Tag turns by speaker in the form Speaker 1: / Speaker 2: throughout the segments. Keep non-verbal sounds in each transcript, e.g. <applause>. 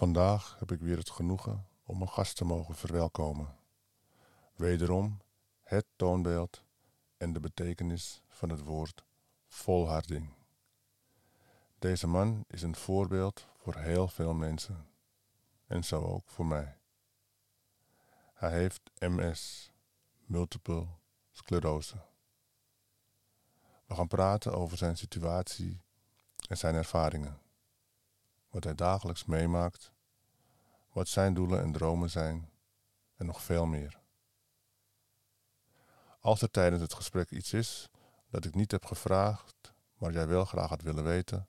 Speaker 1: Vandaag heb ik weer het genoegen om een gast te mogen verwelkomen. Wederom het toonbeeld en de betekenis van het woord volharding. Deze man is een voorbeeld voor heel veel mensen en zo ook voor mij. Hij heeft MS, multiple sclerose. We gaan praten over zijn situatie en zijn ervaringen wat hij dagelijks meemaakt, wat zijn doelen en dromen zijn en nog veel meer. Als er tijdens het gesprek iets is dat ik niet heb gevraagd, maar jij wel graag had willen weten,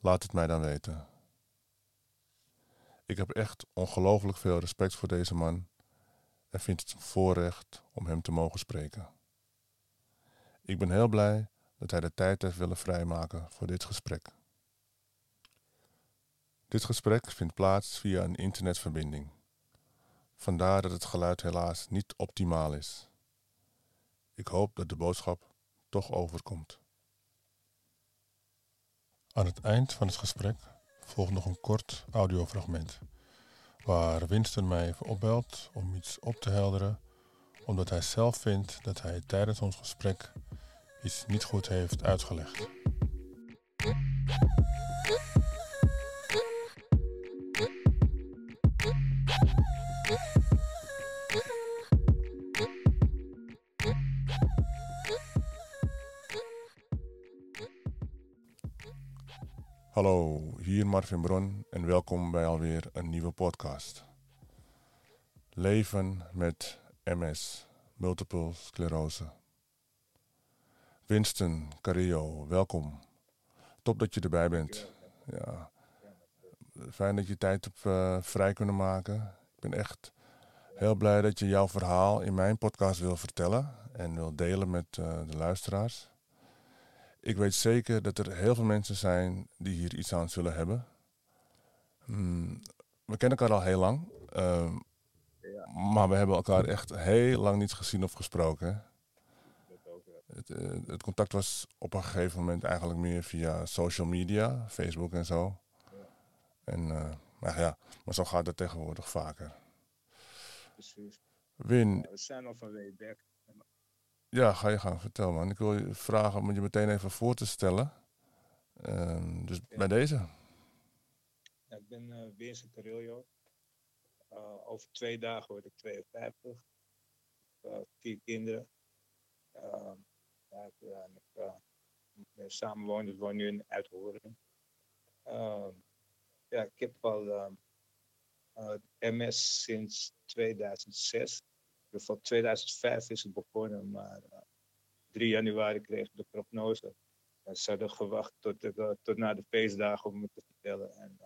Speaker 1: laat het mij dan weten. Ik heb echt ongelooflijk veel respect voor deze man en vind het een voorrecht om hem te mogen spreken. Ik ben heel blij dat hij de tijd heeft willen vrijmaken voor dit gesprek. Dit gesprek vindt plaats via een internetverbinding. Vandaar dat het geluid helaas niet optimaal is. Ik hoop dat de boodschap toch overkomt. Aan het eind van het gesprek volgt nog een kort audiofragment, waar Winston mij even opbelt om iets op te helderen, omdat hij zelf vindt dat hij tijdens ons gesprek iets niet goed heeft uitgelegd. Hallo, hier Marvin Bron en welkom bij alweer een nieuwe podcast. Leven met MS, multiple sclerose. Winston Carillo, welkom. Top dat je erbij bent. Ja. Fijn dat je tijd hebt uh, vrij kunnen maken. Ik ben echt heel blij dat je jouw verhaal in mijn podcast wil vertellen en wil delen met uh, de luisteraars. Ik weet zeker dat er heel veel mensen zijn die hier iets aan zullen hebben. Mm, we kennen elkaar al heel lang. Uh, ja. Maar we hebben elkaar echt heel lang niet gezien of gesproken. Het, uh, het, contact was op een gegeven moment eigenlijk meer via social media, Facebook en zo. Ja. En, uh, maar ja, maar zo gaat het tegenwoordig vaker.
Speaker 2: Precies.
Speaker 1: Win.
Speaker 2: we zijn al van way back.
Speaker 1: Ja, ga je gang. Vertel man. Ik wil je vragen om je meteen even voor te stellen. Uh, dus bij deze.
Speaker 2: Ja, ik ben uh, Winston Carillo. Uh, over twee dagen word ik 52. Uh, vier kinderen. Uh, ja, ik, uh, ik samenwoon, dus woon nu in Uithoren. ja, ik heb al MS sinds 2006 van 2005 is het begonnen, maar uh, 3 januari kreeg ik de prognose. En ze hadden gewacht tot, de, uh, tot na de feestdagen om me te vertellen. En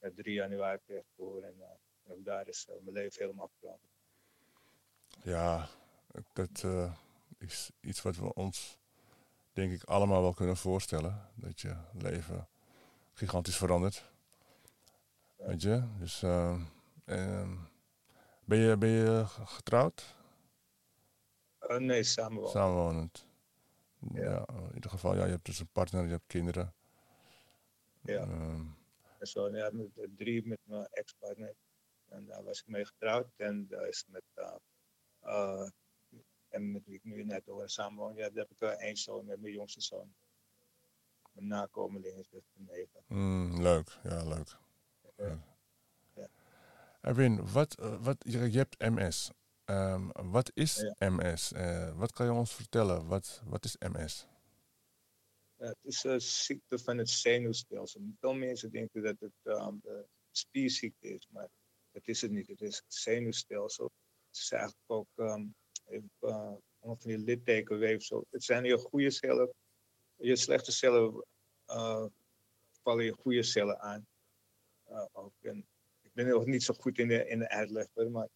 Speaker 2: uh, 3 januari kreeg ik te horen en, uh, en daar is mijn leven helemaal veranderd.
Speaker 1: Ja, dat is iets wat we ons, denk ik, allemaal wel kunnen voorstellen. Dat je leven gigantisch verandert. Ja. Weet je? Dus, ben je, ben je getrouwd?
Speaker 2: Uh, nee, samenwonend.
Speaker 1: Samenwonend. Ja. ja. in ieder geval, ja, je hebt dus een partner, je hebt kinderen.
Speaker 2: Ja. Uh, zo, ja, met drie met mijn ex-partner. En daar was ik mee getrouwd. En daar is met, uh, uh, en met wie ik nu net over samenwoon, ja, daar heb ik één zoon met mijn jongste zoon. Mijn nakomeling is dus negen.
Speaker 1: Mm, leuk, ja, leuk. Ja. Erwin, wat, wat, je, je hebt MS. Um, wat is ja. MS? Uh, wat kan je ons vertellen? Wat, wat is MS?
Speaker 2: Het is een ziekte van het zenuwstelsel. Veel mensen denken dat het um, de spierziekte is, maar dat is het niet. Het is het zenuwstelsel. Het is eigenlijk ook um, uh, van die littekenweefsel. Het zijn je goede cellen. Je slechte cellen uh, vallen je goede cellen aan. Uh, ook. En ben nog niet zo goed in de, in de uitleg, maar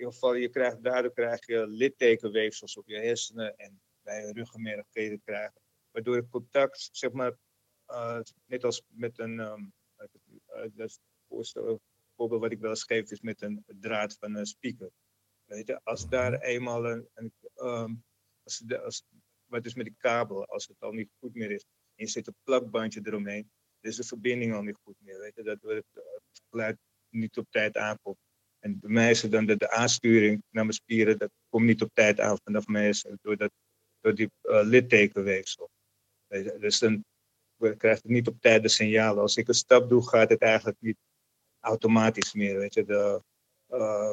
Speaker 2: in ieder geval, je krijgt, daardoor krijg je littekenweefsels op je hersenen en bij je ruggenmerg kun je krijgen. Waardoor het contact, zeg maar, uh, net als met een, um, uh, dat voorbeeld wat ik wel eens geef, is met een draad van een speaker. Weet je, als daar eenmaal een, een um, als, de, als, wat is met die kabel, als het al niet goed meer is, en je zet een plakbandje eromheen, is de verbinding al niet goed meer. Weet je, dat wordt geluid niet op tijd aankomt. En bij mij is het dan de, de aansturing naar mijn spieren, dat komt niet op tijd aan. Vanaf mij is het door, dat, door die uh, littekenweefsel. Dus dan krijg ik niet op tijd de signalen. Als ik een stap doe, gaat het eigenlijk niet automatisch meer. Weet je, de, uh,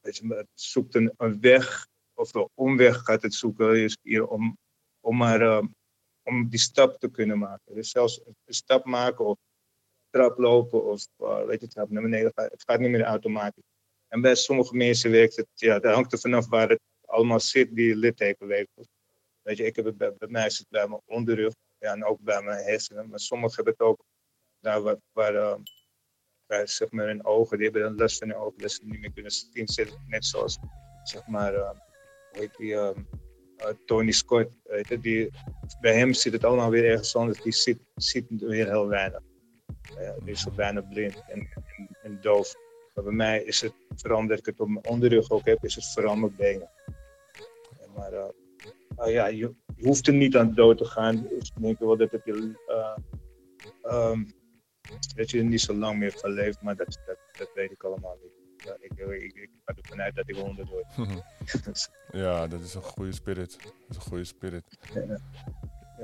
Speaker 2: weet je, het zoekt een, een, weg of een omweg gaat het zoeken je spieren om, om maar om die stap te kunnen maken. Dus zelfs een stap maken of trap lopen of uh, weet je, trap naar beneden, het gaat niet meer automatisch. En bij sommige mensen werkt het, ja, dat hangt er vanaf waar het allemaal zit, die littekenweefsels. Weet je, ik heb het bij, mij zit bij mijn onderrug ja, en ook bij mijn hersenen. Maar sommigen hebben het ook daar waar, waar, waar zeg maar hun ogen, die hebben dan last van hun ogen, dat ze niet meer kunnen zien. Net zoals, zeg maar, uh, die, uh, Tony Scott, die, bij hem zit het allemaal weer ergens anders. Die ziet, ziet weer heel weinig. Die is bijna blind en, en, en doof. Maar bij mij is het, vooral ik het op mijn onderrug ook heb, is het vooral mijn benen. Maar uh, uh, ja, je, je, hoeft er niet aan dood te gaan. Dus ik denk wel dat, het, uh, um, dat je er niet zo lang meer van leeft, maar dat, dat, dat weet ik allemaal niet. Ja, ik, ik, ik ga ervan uit dat ik honderd word. <laughs> <laughs>
Speaker 1: ja, dat is een goede spirit. Dat is een goede spirit.
Speaker 2: Ja,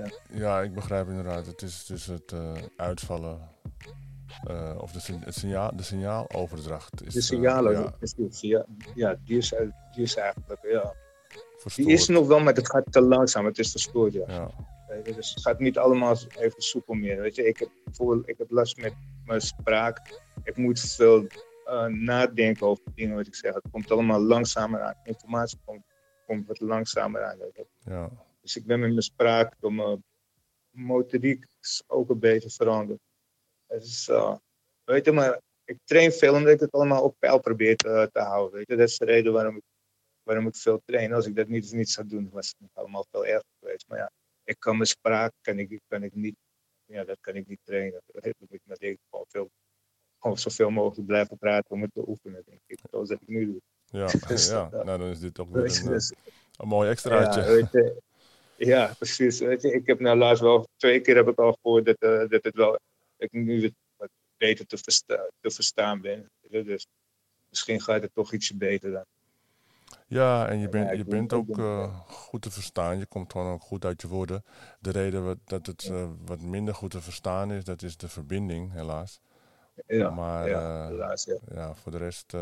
Speaker 2: ja.
Speaker 1: ja ik begrijp inderdaad. Het is dus het uitvallen uh, of de, het signaal, de signaaloverdracht. Is,
Speaker 2: de signalen,
Speaker 1: uh,
Speaker 2: ja. ja, die is, die is eigenlijk, ja. Verstoord. Die is nog wel, maar het gaat te langzaam, het is verstoord, ja.
Speaker 1: ja.
Speaker 2: Dus het gaat niet allemaal even soepel meer. Weet je, ik heb, bijvoorbeeld, ik heb last met mijn spraak. Ik moet veel uh, nadenken over dingen wat ik zeg. Het komt allemaal langzamer aan. Informatie komt, komt wat langzamer aan.
Speaker 1: Ja.
Speaker 2: Dus ik ben met mijn spraak, door mijn motoriek ook een beetje veranderd. Dus, uh, weet je, maar ik train veel omdat ik het allemaal op peil probeer te, te houden. Weet je? Dat is de reden waarom ik, waarom ik veel train. Als ik dat niet, niet zou doen, was het allemaal veel erger geweest. Maar ja, ik kan mijn spraak, kan ik, kan ik niet, ja, dat kan ik niet trainen. Dat moet ik denk gewoon veel, gewoon zoveel mogelijk blijven praten om het te oefenen, denk ik. Zoals dat ik nu doe.
Speaker 1: Ja, <laughs> dus, ja. Uh, nou dan is dit toch weer een, dus, een mooi extraatje.
Speaker 2: Ja, weet je, ja, precies. Weet je, ik heb nou laatst wel, twee keer heb ik al gehoord dat, uh, dat het wel ik nu wat beter te, versta te verstaan ben. Dus misschien gaat het toch ietsje beter dan.
Speaker 1: Ja, en je bent, je bent ook uh, goed te verstaan. Je komt gewoon ook goed uit je woorden. De reden wat, dat het uh, wat minder goed te verstaan is, dat is de verbinding, helaas.
Speaker 2: Ja,
Speaker 1: maar
Speaker 2: ja, helaas, ja.
Speaker 1: ja. voor de rest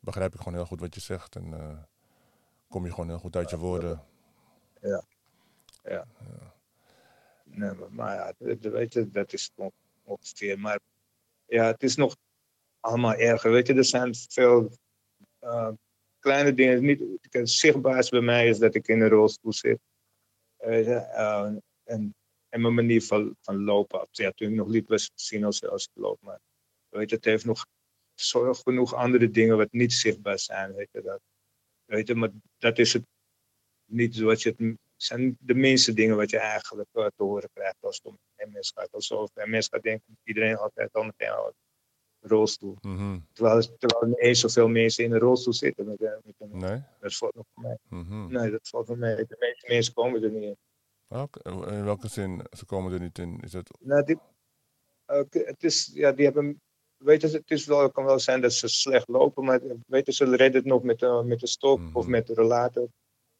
Speaker 1: begrijp ik gewoon heel goed wat je zegt. En kom je gewoon heel goed uit je woorden.
Speaker 2: Ja. Ja. Nee, maar, ja, weet dat is ongeveer. Maar ja, het is nog allemaal erger. Weet je, er zijn veel uh, kleine dingen. Niet, het zichtbaarste bij mij is dat ik in een rolstoel zit. Uh, en, en mijn manier van, lopen. Ja, toen ik nog liep was zien als, als ik loop. Maar weet je, het heeft nog zorg genoeg andere dingen wat niet zichtbaar zijn. Weet je, dat, weet je, maar dat is het niet zoals je het zijn de minste dingen wat je eigenlijk uh, te horen krijgt als het om MS gaat. Als over MS gaat denken iedereen altijd al meteen al een rolstoel.
Speaker 1: Mm -hmm.
Speaker 2: terwijl, terwijl er niet eens zoveel mensen in een rolstoel zitten. Met, met een,
Speaker 1: nee?
Speaker 2: Dat valt nog voor mij.
Speaker 1: Mm -hmm.
Speaker 2: Nee, dat valt voor mij. De meeste mensen komen er niet in.
Speaker 1: Okay. In welke zin ze komen er niet in? Is dat...
Speaker 2: Nou, die, het is, ja, die hebben weet je, het is wel, het kan wel zijn dat ze slecht lopen, maar weet je, ze redden het nog met, met de stok mm -hmm. of met de relator.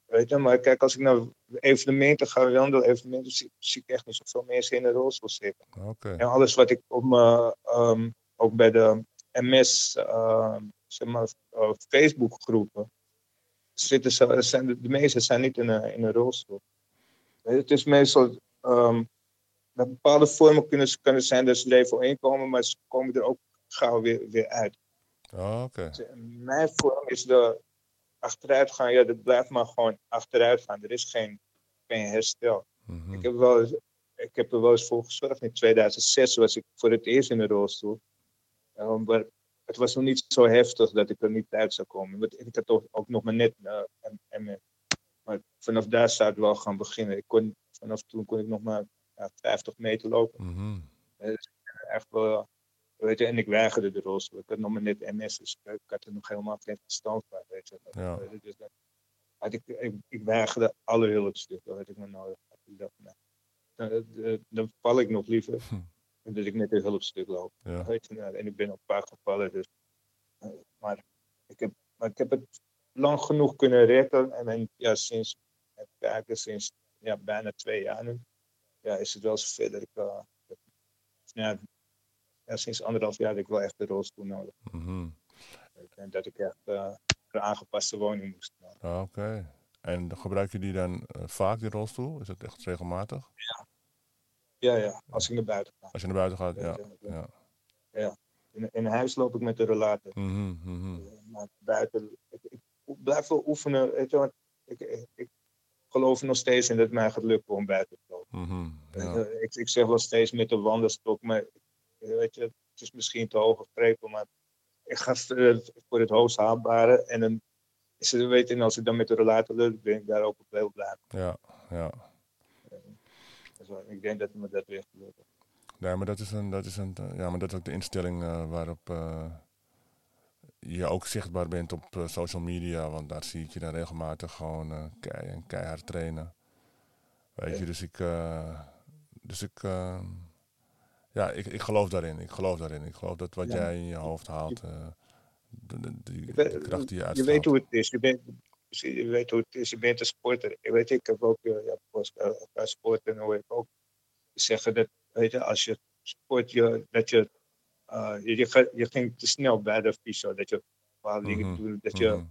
Speaker 2: Weet je, maar kijk, als ik naar evenementen ga, evenementen, zie, zie ik echt niet zoveel mensen in de rolstoel zitten.
Speaker 1: Okay.
Speaker 2: En alles wat ik op mijn, um, ook bij de MS, uh, zeg maar, uh, Facebook groepen, zitten ze, zijn de, de meeste zijn niet in een, in een rolstoel. Het is meestal, um, met bepaalde vormen kunnen, kunnen zijn dat ze leven inkomen, maar ze komen er ook gauw weer, weer uit.
Speaker 1: Oh, okay.
Speaker 2: dus mijn vorm is de achteruit gaan, ja, dat blijft maar gewoon achteruit gaan. Er is geen, geen herstel.
Speaker 1: Mm -hmm.
Speaker 2: ik, heb wel, ik heb er wel eens voor gezorgd. In 2006 was ik voor het eerst in een rolstoel. Um, maar het was nog niet zo heftig dat ik er niet uit zou komen. Want ik had toch ook nog maar net uh, en, Maar vanaf daar zou het wel gaan beginnen. Ik kon, vanaf toen kon ik nog maar ja, 50 meter lopen.
Speaker 1: Mm -hmm.
Speaker 2: dus echt wel, Weet je, en ik weigerde de rolstoel. Ik had nog maar net MS, dus ik had er nog helemaal geen verstand van.
Speaker 1: Ja.
Speaker 2: Dus dan, had ik, ik, ik weigerde alle hulpstukken, dat had ik maar nodig. Nou, dan, dan, val ik nog liever.
Speaker 1: Hm.
Speaker 2: dat ik net een hulpstuk loop.
Speaker 1: Ja.
Speaker 2: Weet je, nou, en ik ben op een paar gevallen. Dus, eh, maar, ik heb, maar ik heb het lang genoeg kunnen rekken. En, en ja, sinds, kijken, sinds ja, bijna twee jaar nu, ja, is het wel zo verder. Ik, eh, ja, ja, sinds anderhalf jaar heb ik wel echt een rolstoel nodig.
Speaker 1: Mhm.
Speaker 2: En dat ik echt eh, een aangepaste woning moest.
Speaker 1: Ah, Oké. En gebruik je die dan eh, vaak, die rolstoel? Is dat echt regelmatig?
Speaker 2: Ja, ja, als ik naar buiten ga.
Speaker 1: Als je naar buiten gaat, ja.
Speaker 2: Ja,
Speaker 1: ja.
Speaker 2: In, in huis loop ik met de relator.
Speaker 1: Mhm, mhm.
Speaker 2: Maar buiten, ik, ik blijf wel oefenen. Weet je, want ik, ik, ik geloof nog steeds in dat het mij gaat lukken om buiten te lopen.
Speaker 1: Mhm, ja.
Speaker 2: Eh, Ik, ik zeg wel steeds met de wandelstok, maar weet je, het is misschien te hoog gegrepen, maar ik ga eh, voor het hoogst haalbare. En dan is het, weet je, en als ik dan met de relator lukt, ben ik daar ook op heel blij.
Speaker 1: ja, ja.
Speaker 2: Dus, eh, ik denk dat me dat weer lukken.
Speaker 1: Nee, maar dat is, een, dat is, een, eh, ja, maar dat is ook de instelling eh, waarop eh, je ook zichtbaar bent op eh, social media. Want daar zie ik je dan regelmatig gewoon eh kei, keihard trainen. Weet
Speaker 2: Ja.
Speaker 1: je, dus ik, eh, dus ik, eh, ja, ik, ik geloof daarin. Ik geloof daarin. Ik geloof dat wat
Speaker 2: Ja.
Speaker 1: jij in je hoofd haalt, eh, de, die,
Speaker 2: Je weet-
Speaker 1: de kracht die je
Speaker 2: Je
Speaker 1: uitstraalt.
Speaker 2: weet hoe het is. Je, bent, je weet hoe het is. Je bent een sporter. Ik weet, ik heb ook eh, ja, eh, qua sport en hoor ik ook zeggen dat, weet je, als je sport, je, dat je, eh, je, je, je ging te snel bij de fysio, dat je bepaalde dingen
Speaker 1: Mhm,
Speaker 2: doet, dat je
Speaker 1: Mhm.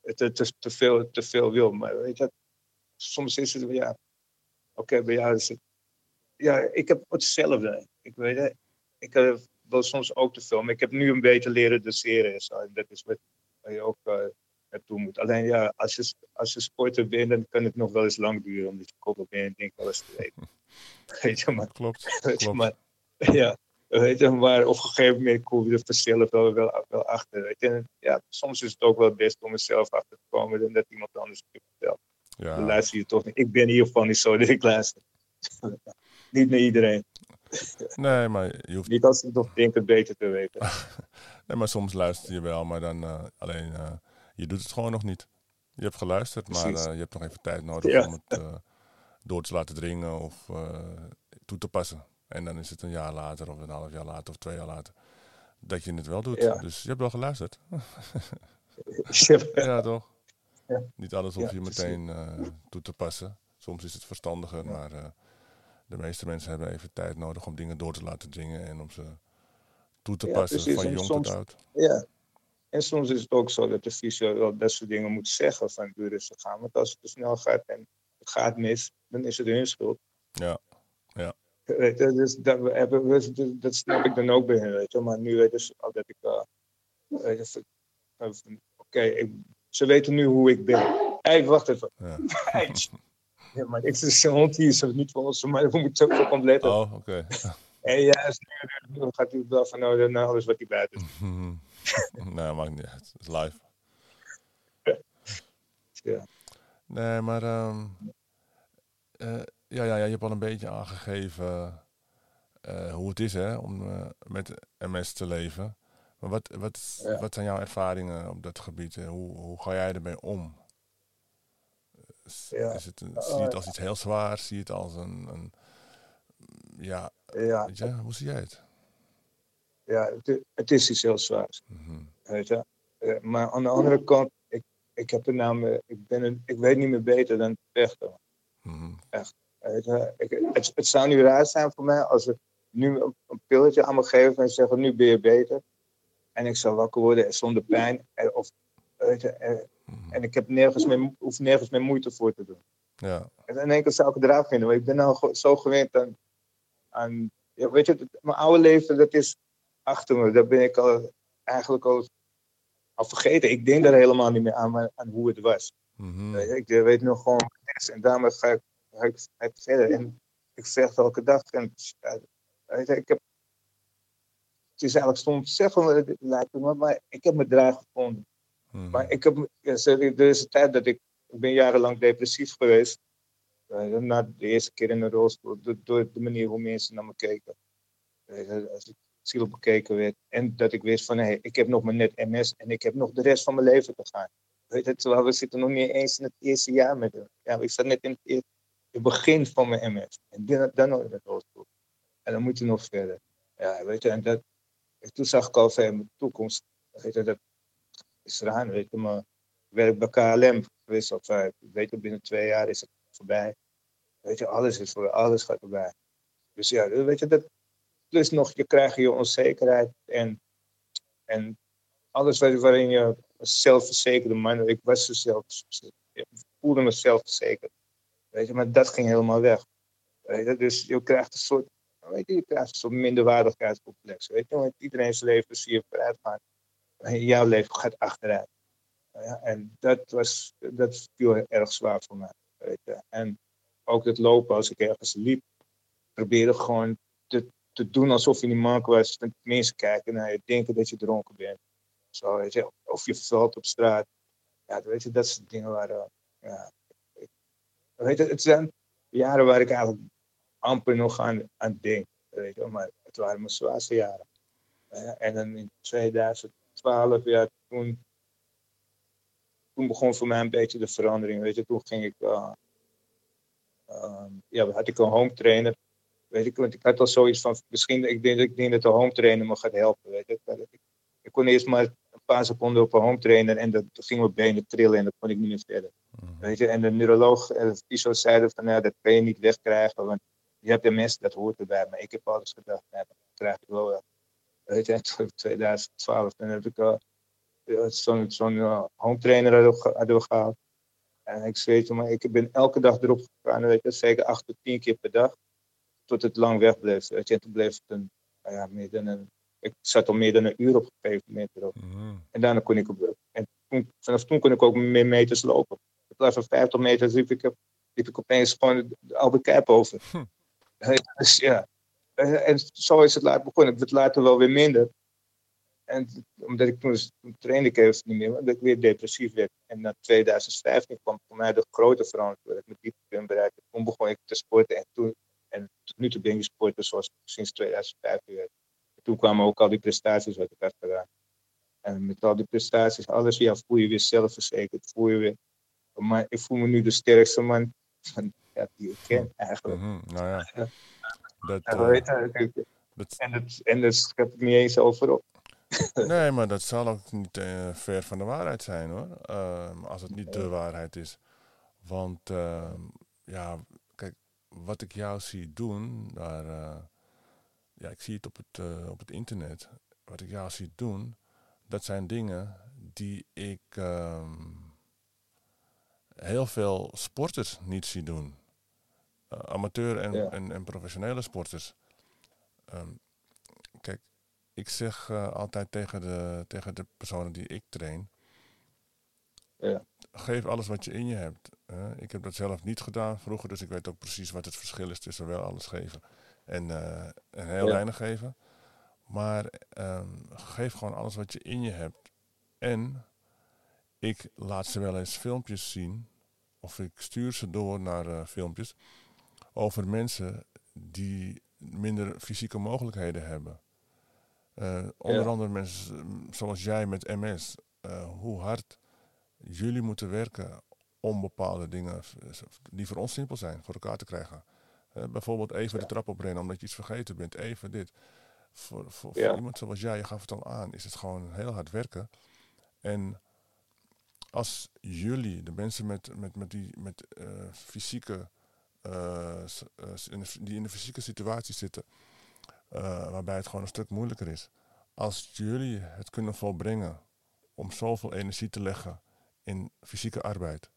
Speaker 2: het te, te, te veel, te veel wil. Maar weet je, soms is het, ja, oké, bij jou is het, ja, ik heb hetzelfde. Ik weet het, ik heb wel soms ook te veel, maar ik heb nu een beetje leren doseren en dat is wat, je ook eh, naartoe moet. Alleen ja, als je, als je sporter bent, dan kan het nog wel eens lang duren, omdat je koppel bent en denkt wel eens te weten. <laughs> Weet je, maar,
Speaker 1: Klopt, <laughs>
Speaker 2: weet je,
Speaker 1: klopt.
Speaker 2: maar <laughs> ja, weet je, maar op een gegeven moment kom je er vanzelf wel, wel, wel achter. Weet je. En, ja, soms is het ook wel het beste om er zelf achter te komen dan dat iemand anders het vertelt. Dan
Speaker 1: Ja,
Speaker 2: luister je toch niet. Ik ben in ieder geval niet zo dat ik luister. niet naar iedereen.
Speaker 1: Nee, maar je hoeft
Speaker 2: Niet als ik nog denk het beter te weten. <laughs>
Speaker 1: Nee, maar soms luister je wel, maar dan eh, alleen eh, je doet het gewoon nog niet. Je hebt geluisterd, maar eh, je hebt nog even tijd nodig
Speaker 2: Ja.
Speaker 1: om het door te laten dringen of toe te passen. En dan is het een jaar later of een half jaar later of twee jaar later dat je het wel doet.
Speaker 2: Ja.
Speaker 1: Dus je hebt wel geluisterd. <laughs>
Speaker 2: ja,
Speaker 1: toch?
Speaker 2: Ja.
Speaker 1: Niet alles hoef je meteen toe te passen. Soms is het verstandiger, maar de meeste mensen hebben even tijd nodig om dingen door te laten dringen en om ze toe te
Speaker 2: Ja,
Speaker 1: passen
Speaker 2: precies.
Speaker 1: van jong
Speaker 2: soms-
Speaker 1: tot oud.
Speaker 2: ja. En soms is het ook zo dat de fysio wel dat soort dingen moet zeggen van doe rustig gaan. Want als het te snel gaat en het gaat mis, dan is het hun schuld.
Speaker 1: Ja, ja.
Speaker 2: Weet je, dus dat, we dat snap ik dan ook bij hen, weet je. Maar nu weten ze al dat ik... eh, Oké, ze weten nu hoe ik ben. Hé, hey, wacht even.
Speaker 1: ja. <laughs> <laughs>
Speaker 2: Ja, maar ik is een hond hier, is niet voor ons, maar we moeten ook op letten.
Speaker 1: Oh, oké. <laughs>
Speaker 2: En ja, dan gaat hij wel van nou, naar alles wat hij buiten is.
Speaker 1: Nee, maakt niet uit. Het is live. <laughs>
Speaker 2: Ja.
Speaker 1: Nee, maar eh, ja, ja, ja, je hebt al een beetje aangegeven eh, hoe het is hè, om eh, met MS te leven. Maar wat, wat,
Speaker 2: Ja.
Speaker 1: wat zijn jouw ervaringen op dat gebied? hè? Hoe, hoe ga jij ermee om?
Speaker 2: Ja.
Speaker 1: is het een, zie je het als iets heel zwaars? Zie je het als een, een ja,
Speaker 2: Ja,
Speaker 1: weet je, hoe zie jij het?
Speaker 2: ja het, het is iets heel zwaars.
Speaker 1: Mhm.
Speaker 2: Weet je? Eh, maar aan de andere kant, ik, ik, heb er namelijk, ik, ben een, ik weet niet meer beter dan vechten.
Speaker 1: Mhm.
Speaker 2: Weet je? Ik, het, het zou nu raar zijn voor mij als ze nu een, een pilletje aan me geven en zeggen: Nu ben je beter. En ik zou wakker worden zonder pijn. Of, weet je, en, ik heb nergens meer, hoef nergens meer moeite voor te doen.
Speaker 1: Ja,
Speaker 2: En in één keer zou ik het raar vinden, maar ik ben nou zo gewend aan. aan ja, weet je, mijn oude leven, dat is achter me. Daar ben ik al, eigenlijk al, al vergeten. Ik denk daar helemaal niet meer aan, maar aan hoe het was.
Speaker 1: Mhm.
Speaker 2: Je, Ik weet nog gewoon is. En daarmee ga ik, ga ik, ga ik verder. En ik vecht elke dag. En, ja, weet je, ik heb, het is eigenlijk stom te zeggen, maar het lijkt me, maar ik heb mijn draai gevonden.
Speaker 1: Mhm.
Speaker 2: Maar ik heb, er is een tijd dat ik, ik ben jarenlang depressief geweest. Eh, na de eerste keer in de rolstoel, door, de manier hoe mensen naar me keken. Eh, als ik ziel bekeken werd. En dat ik wist van, hé, ik heb nog maar net MS en ik heb nog de rest van mijn leven te gaan. Weet terwijl we zitten nog niet eens in het eerste jaar met hem. Ja, ik zat net in het, begin van mijn MS. En dan, dan nog in de rolstoel. En dan moet je nog verder. Ja, weet je, en dat, toen zag ik al van mijn toekomst. Weet je, dat eraan, weet je, maar werk bij KLM geweest weet je, binnen twee jaar is het voorbij. Weet je, alles is voor alles gaat voorbij. Dus ja, weet je, dat, plus nog, je krijgt je onzekerheid en, en alles waarin je zelfverzekerde man, ik was zo zelf, ik voelde me zelfverzekerd. Weet je, maar dat ging helemaal weg. Weet je, dus je krijgt een soort, weet je, je krijgt een soort minderwaardigheidscomplex. Weet je, want iedereen's leven zie je vooruit. En jouw leven gaat achteruit. En dat, was, dat viel erg zwaar voor mij. En ook het lopen, als ik ergens liep, probeerde gewoon te, te doen alsof je niet mank was. Mensen kijken naar je, denken dat je dronken bent. Zo, je. Of je valt op straat. Ja, weet je, dat zijn dingen waar. Uh, ja, weet je, het zijn jaren waar ik eigenlijk amper nog aan, aan denk. Weet je, maar het waren mijn zwaarste jaren. en dan in 2012, ja, toen, toen begon voor mij een beetje de verandering. Weet je, toen ging ik. Uh, uh, ja, had ik een home trainer. Weet ik, want ik had al zoiets van, misschien, ik denk, ik denk dat de home trainer me gaat helpen. Weet je. Ik, ik kon eerst maar een paar seconden op een home trainer en dat ging mijn benen trillen en dan kon ik niet meer verder. Mhm. Weet je, en de neuroloog en de fysio zeiden van, ja, dat kan je niet wegkrijgen, want je hebt de mensen, dat hoort erbij. Maar ik heb altijd gedacht, nee, dat krijg ik wel in 2012, dan heb ik uh, zo'n zo uh, home trainer hadden we. En ik weet maar ik ben elke dag erop gegaan, weet je, zeker acht tot tien keer per dag, tot het lang weg bleef. Weet je, en toen bleef het een, nou ja, meer dan een, ik zat al meer dan een uur op een gegeven moment erop. Mm. En daarna kon ik op, en toen, vanaf toen kon ik ook meer meters lopen. In plaats van 50 meter liep ik, liep ik opeens gewoon de Albert Kuip over. Hm. <laughs> Dus ja, en zo is het later begonnen. Het werd later wel weer minder. En omdat ik toen, toen trainde ik even niet meer, omdat ik weer depressief werd. En na 2015 kwam voor mij de grote verandering, dat ik mijn dieptepunt bereikte. Toen begon ik te sporten en toen, en tot nu toe ben ik sporten zoals ik sinds 2015 werd. toen kwamen ook al die prestaties wat ik had gedaan. En met al die prestaties, alles, ja, voel je weer zelfverzekerd, voel je weer. Maar ik voel me nu de sterkste man van, ja, die ik ken eigenlijk.
Speaker 1: Mm -hmm. Nou ja.
Speaker 2: Dat, ja, weet je, dat... En, het, en ik niet eens over op. <laughs>
Speaker 1: nee, maar dat zal ook niet uh, ver van de waarheid zijn hoor. Uh, als het niet de waarheid is. Want uh, ja, kijk, wat ik jou zie doen, daar, eh, ja, ik zie het op het, op het internet. Wat ik jou zie doen, dat zijn dingen die ik ehm, heel veel sporters niet zie doen. Amateur en, en, en, professionele sporters. Um, kijk, ik zeg uh, altijd tegen de, tegen de personen die ik train.
Speaker 2: Ja.
Speaker 1: Geef alles wat je in je hebt. ik heb dat zelf niet gedaan vroeger, dus ik weet ook precies wat het verschil is tussen wel alles geven en, uh, en heel ja. weinig geven. Maar um, geef gewoon alles wat je in je hebt. En ik laat ze wel eens filmpjes zien, of ik stuur ze door naar filmpjes over mensen die minder fysieke mogelijkheden hebben. Uh, onder andere mensen zoals jij met MS, uh, hoe hard jullie moeten werken om bepaalde dingen die voor ons simpel zijn, voor elkaar te krijgen. Uh, bijvoorbeeld even ja. de trap oprennen omdat je iets vergeten bent, even dit. Voor, voor, ja. voor, iemand zoals jij, je gaf het al aan, is het gewoon heel hard werken. En als jullie, de mensen met, met, met die met, fysieke, die in de fysieke situatie zitten, uh, waarbij het gewoon een stuk moeilijker is. Als jullie het kunnen volbrengen om zoveel energie te leggen in fysieke arbeid,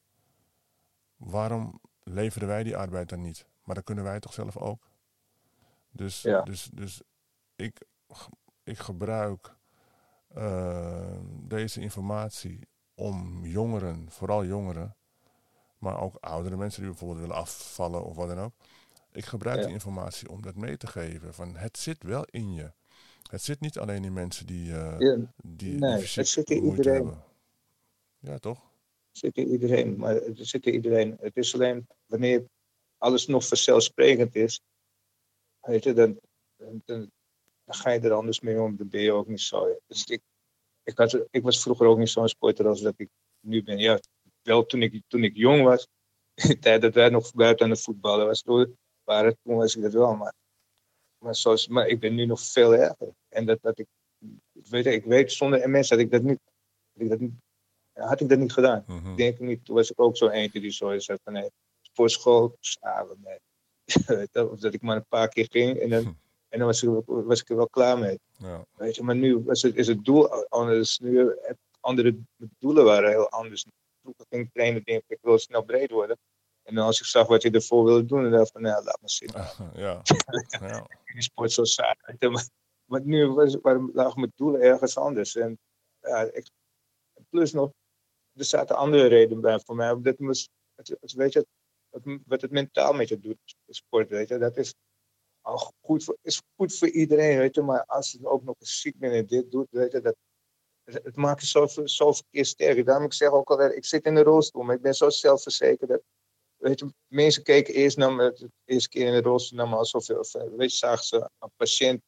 Speaker 1: waarom leveren wij die arbeid dan niet? Maar dan kunnen wij toch zelf ook? Dus,
Speaker 2: ja.
Speaker 1: dus, dus ik, ik gebruik uh, deze informatie om jongeren, vooral jongeren, maar ook oudere mensen die bijvoorbeeld willen afvallen of wat dan ook, ik gebruik die informatie om dat mee te geven. Van het zit wel in je. Het zit niet alleen in mensen die, uh, ja, die,
Speaker 2: nee, die het zit in iedereen. Hebben.
Speaker 1: Ja, toch?
Speaker 2: Het zit in iedereen, maar het zit in iedereen. Het is alleen wanneer alles nog vanzelfsprekend is, weet je, dan, dan, dan, ga je er anders mee om. Dan ben je ook niet zo. Dus ik, ik, had, ik was vroeger ook niet zo'n sporter als dat ik nu ben. Ja, wel toen ik, toen ik jong was, in <laughs> de tijd dat wij nog buiten aan het voetballen was, toen, waren, toen was ik het wel. Maar maar, zoals, maar ik ben nu nog veel erger. En dat, dat ik, weet, ik weet zonder MS dat ik dat niet, dat ik dat niet had ik dat niet gedaan.
Speaker 1: Mhm.
Speaker 2: Ik denk niet, toen was ik ook zo eentje die zo zei van nee, sportschool, samen nee. Weet je, of dat ik maar een paar keer ging en dan, en dan was, ik, was ik er wel klaar mee.
Speaker 1: Ja.
Speaker 2: Weet je, maar nu was het, is het doel anders. Nu, andere doelen waren heel anders. Vroeger ging trainen, denk ik, ik wil snel breed worden. En dan als ik zag wat je ervoor wilde doen, dan dacht ik van, nou, laat maar zitten. <laughs>
Speaker 1: Ja. <laughs> ja.
Speaker 2: Die sport zo saai. <laughs> Maar, maar nu was, waren, lagen mijn doelen ergens anders. En ja, ik, plus nog, er zaten andere redenen bij voor mij. Dat was, het, het- weet je, het- wat het mentaal met je doet, sport, weet je, dat is al goed voor, is goed voor iedereen, weet je. Maar als je ook nog eens ziek bent en dit doet, weet je, dat, het, maakt je zo, zoveel keer sterker. Daarom ik zeg ook al, ik zit in de rolstoel, maar ik ben zo zelfverzekerd. Dat, weet je, mensen keken eerst naar me, de eerste keer in de rolstoel naar me alsof, of, weet je, zagen ze een patiënt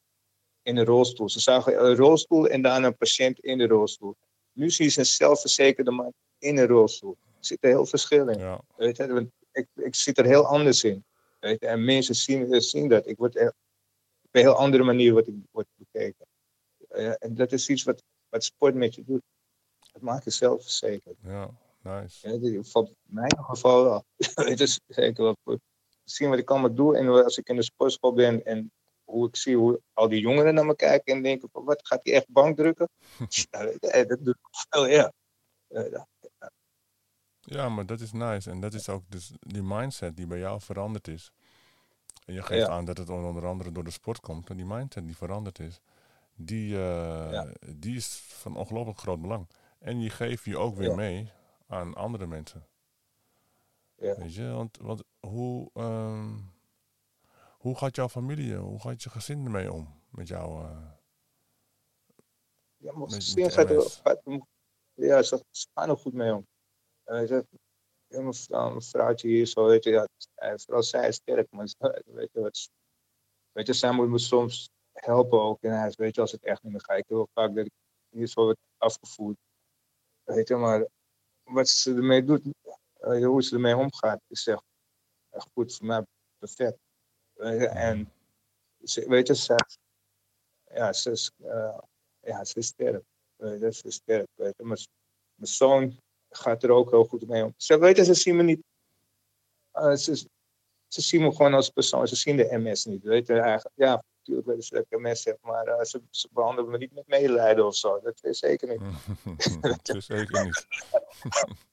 Speaker 2: in een rolstoel. Ze zagen een rolstoel en daarna een patiënt in de rolstoel. Nu zie je een zelfverzekerde man in een rolstoel. Er zit er heel verschil in.
Speaker 1: ja.
Speaker 2: Weet je, want ik, ik zit er heel anders in. Weet je, en mensen zien, zien dat. Ik word op een heel andere manier wordt ik word bekeken. Eh, en dat is iets wat, wat sport met je doet. Het maakt je zelfverzekerd.
Speaker 1: ja. Nice.
Speaker 2: Ja, die in mijn geval wel. <laughs> Het is zeker wel goed. Zien wat ik allemaal doe. En als ik in de sportschool ben en hoe ik zie hoe al die jongeren naar me kijken en denken: van, wat gaat hij echt bank drukken? <laughs> Ja, dat doet ik veel. Eh, ja.
Speaker 1: Ja, maar dat is nice. En dat is ook dus die mindset die bij jou veranderd is. En je geeft
Speaker 2: Ja.
Speaker 1: aan dat het onder andere door de sport komt. En die mindset die veranderd is, die,
Speaker 2: Ja.
Speaker 1: die is van ongelooflijk groot belang. En die geef je ook weer
Speaker 2: Ja.
Speaker 1: mee aan andere mensen.
Speaker 2: Ja.
Speaker 1: Weet je, want, want hoe, ehm, hoe gaat jouw familie, hoe gaat je gezin ermee om? Met jou? eh?
Speaker 2: Ja,
Speaker 1: Met-
Speaker 2: gezin gaat er, er- ja, ze, gaan er goed mee om. Eh, ze- ja, mijn vrouw- mijn vrouwtje hier zo, weet je, ja, vooral zij is sterk, maar weet je, wat, weet je, zij moet me soms helpen ook in huis, weet je, als het echt niet meer gaat. Ik wil vaak dat ik hier zo wordt afgevoerd, weet je, maar wat ze ermee doet, eh, hoe ze ermee omgaat, is echt, echt goed voor mij, perfect. Weet je, en weet je, ze, ja, ze is, eh, ja, ze is sterk. Weet je, ze is sterk. Weet je. Mijn, mijn zoon gaat er ook heel goed mee om. Ze weten, ze zien me niet. eh, ze, ze zien me gewoon als persoon. Ze zien de MS niet. Weet je, eigenlijk, ja, natuurlijk weten ze dat ik heb, maar eh, ze, ze behandelen me niet met medelijden of zo. Dat is zeker niet. <laughs>
Speaker 1: dat is zeker niet. <laughs>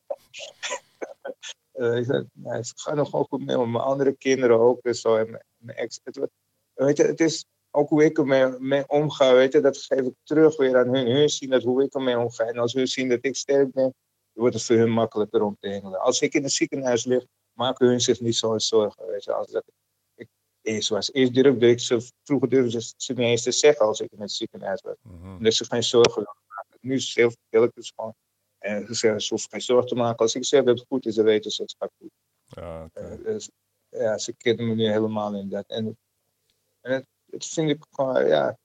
Speaker 2: Weet nee, ze gaan er gewoon goed mee om. Mijn andere kinderen ook en zo. En mijn, ex. Het, weet je, het is ook hoe ik ermee mee omga. Weet je, dat geef ik terug weer aan hun. Hun zien dat hoe ik ermee omga. En als hun zien dat ik sterk ben, wordt het voor hun makkelijker om te handelen. Als ik in het ziekenhuis lig, maken hun zich niet zo'n zorgen. Weet je, als dat ik eerst was. Eerst durfde ik ze, vroeger durfden ze niet eens te zeggen als ik in het ziekenhuis was.
Speaker 1: Mhm.
Speaker 2: Dat ze geen zorgen maken. Nu is het heel veel dus gewoon. En ze zeggen, ze hoeven geen zorgen te maken. Als ik zeg dat het goed is, dan weten ze het gaat goed.
Speaker 1: Ja.
Speaker 2: Eh, dus, ja, ze kennen me nu helemaal in dat. En, en het, het vind ik gewoon, ja.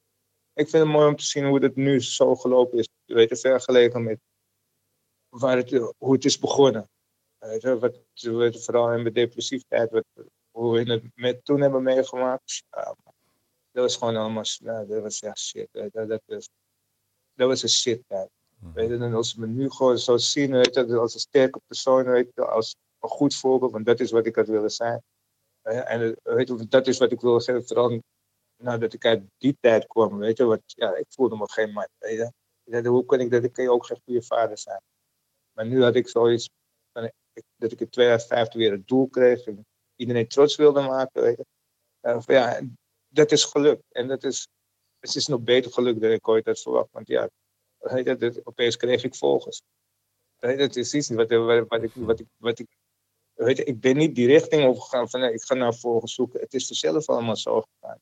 Speaker 2: Ik vind het mooi om te zien hoe het nu zo gelopen is. Je weet, vergeleken met waar het, hoe het is begonnen. Weet je, wat, vooral in de depressiviteit, wat, hoe we het met, toen hebben meegemaakt. Ja, dat was gewoon allemaal, ja, dat was echt shit. weet je, dat, was, dat was een shit tijd.
Speaker 1: Mhm.
Speaker 2: Weet je, en als me nu gewoon zo zien, weet je, als een sterke persoon, weet je, als een goed voorbeeld, want dat is wat ik had willen zijn. Eh, En weet je, dat is wat ik wilde geven, vooral nadat ik uit die tijd kwam, weet je, wat, ja, ik voelde me geen man, weet je. Ik dacht, hoe kan ik dat, ik kan je ook geen goede vader zijn. Maar nu had ik zoiets, van, dat ik in 2015 weer het doel kreeg, en iedereen trots wilde maken, weet je. Eh, van, ja, dat is gelukt. En dat is, het is nog beter gelukt dan ik ooit had verwacht, want ja, Weet je, dat, opeens kreeg ik volgers. Weet je, het is iets wat, wat, wat, ik, wat, ik, wat ik. Weet je, ik ben niet die richting opgegaan van nee, ik ga naar volgers zoeken. Het is vanzelf allemaal zo gegaan.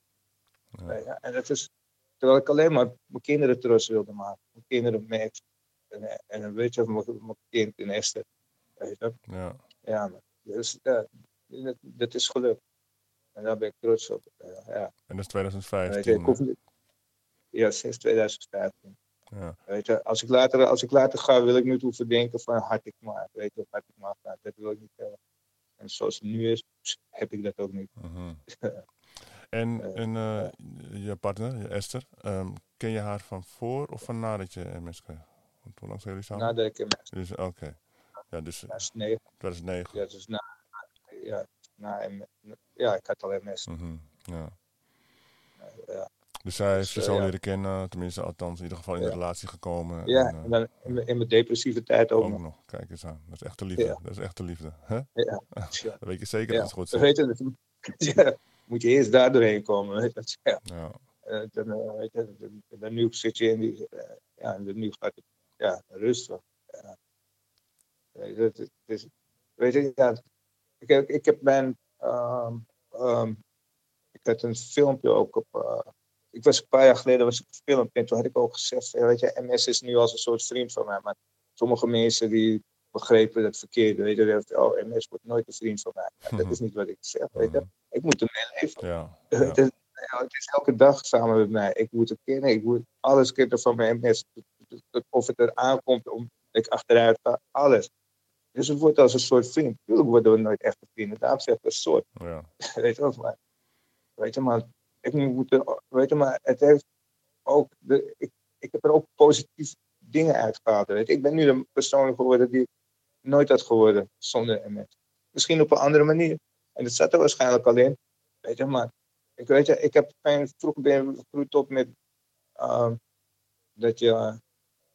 Speaker 1: Ja.
Speaker 2: En dat is. Terwijl ik alleen maar mijn kinderen trots wilde maken. Mijn kinderen Max. En, en een beetje mijn, mijn kind in Esther. Weet je,
Speaker 1: Ja.
Speaker 2: ja, maar, dus ja, dat, dat is gelukt. En daar ben ik trots op. Ja, ja.
Speaker 1: En dat is
Speaker 2: Weet je,
Speaker 1: 2015.
Speaker 2: ik hoef niet, ja, sinds 2015.
Speaker 1: Ja.
Speaker 2: Weet je, als ik later, als ik later ga, wil ik niet hoeven denken van had ik maar, weet je, had ik maar gedaan. Dat wil ik niet hebben. En zoals het nu is, heb ik dat ook niet.
Speaker 1: Mhm. <laughs> En, en je partner, Esther, um, ken je haar van voor of van nadat je MS kreeg? hoe lang zijn jullie samen?
Speaker 2: Nadat ik MS
Speaker 1: dus, Oké. Ja, dus
Speaker 2: 2009.
Speaker 1: 2009.
Speaker 2: Ja, dus na, ja, na, ja, ik had al MS.
Speaker 1: Mm -hmm. ja.
Speaker 2: ja.
Speaker 1: Dus zij heeft je dus, zo uh, leren kennen, tenminste althans in ieder geval in de relatie gekomen.
Speaker 2: Ja, en, en dan in, in mijn depressieve tijd ook,
Speaker 1: ook nog. Kijk eens aan, dat is echte liefde. Dat is echte liefde. Hè?
Speaker 2: Ja. <laughs>
Speaker 1: dat weet je zeker dat het goed zit.
Speaker 2: Weet je, <laughs> ja, moet je eerst daar doorheen komen. Weet je, ja.
Speaker 1: ja.
Speaker 2: Uh, dan, uh, weet je, dan, nu zit je in die, ja, en nu gaat het ja, rustig. Ja. Het, is, weet je ja, ik, heb, ik heb mijn, um, um, ik had een filmpje ook op, uh, ik was een paar jaar geleden was ik een filmpje en toen had ik ook gezegd, weet je, MS is nu als een soort vriend van mij, maar sommige mensen die begrepen dat verkeerd, weet je, oh, MS wordt nooit een vriend van mij. Ja, dat is niet wat ik zeg, weet je. Ik moet ermee leven.
Speaker 1: Ja, <laughs>
Speaker 2: ja. Het, is, het, is, elke dag samen met mij. Ik moet het kennen, ik moet alles kennen van mijn MS. Of het er aankomt, om ik achteruit ga, alles. Dus het wordt als een soort vriend. Natuurlijk worden we nooit echte vrienden. Daarom zeg ik een soort.
Speaker 1: Ja. <laughs>
Speaker 2: weet je wel, maar, weet je maar, ik moet, weet je maar, het heeft ook, de, ik, ik heb er ook positieve dingen uitgehaald. Weet je. Ik ben nu een persoon geworden die ik nooit had geworden zonder MS. Misschien op een andere manier. En dat zat er waarschijnlijk al in. Weet je, maar ik weet je, ik heb geen, vroeger ben gegroeid op met uh, dat je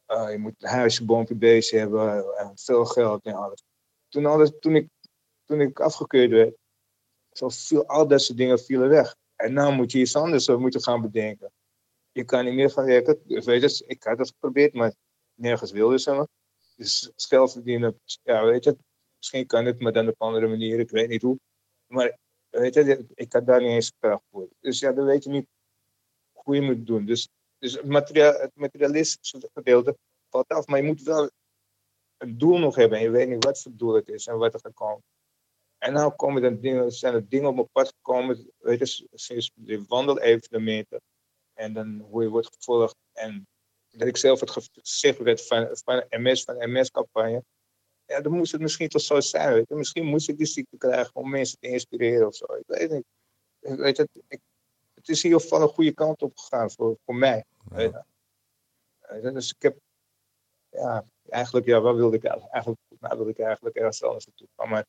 Speaker 2: uh, je moet een huisje, boompje, hebben, en veel geld en alles. Toen, alles, toen, ik, toen ik afgekeurd werd, zo viel, al dat soort dingen vielen weg. En nu moet je iets anders moeten gaan bedenken. Je kan niet meer gaan werken. Weet je, ik had het geprobeerd, maar nergens wilde ze me. Dus geld verdienen, ja, weet je, misschien kan het, maar dan op andere manier, ik weet niet hoe. Maar weet je, ik had daar niet eens kracht voor. Dus ja, dan weet je niet hoe je moet doen. Dus dus het, materiaal, het materialistische gedeelte valt af, maar je moet wel een doel nog hebben. En je weet niet wat voor doel het is en wat er gaat komen. En nou komen er dingen, zijn er dingen op mijn pad gekomen, weet je, sinds de wandelevenementen. En dan hoe je wordt gevolgd. En dat ik zelf het gezicht werd van, van MS, van MS-campagne. Ja, dan moest het misschien toch zo zijn. Misschien moest ik die ziekte krijgen om mensen te inspireren of zo. Ik weet niet. Weet je, ik, het is in ieder geval een goede kant op gegaan voor, voor mij. Ja. Dus ik heb, ja, eigenlijk, ja, wat wilde ik eigenlijk? Nou, wilde ik eigenlijk ergens anders naartoe gaan. Maar,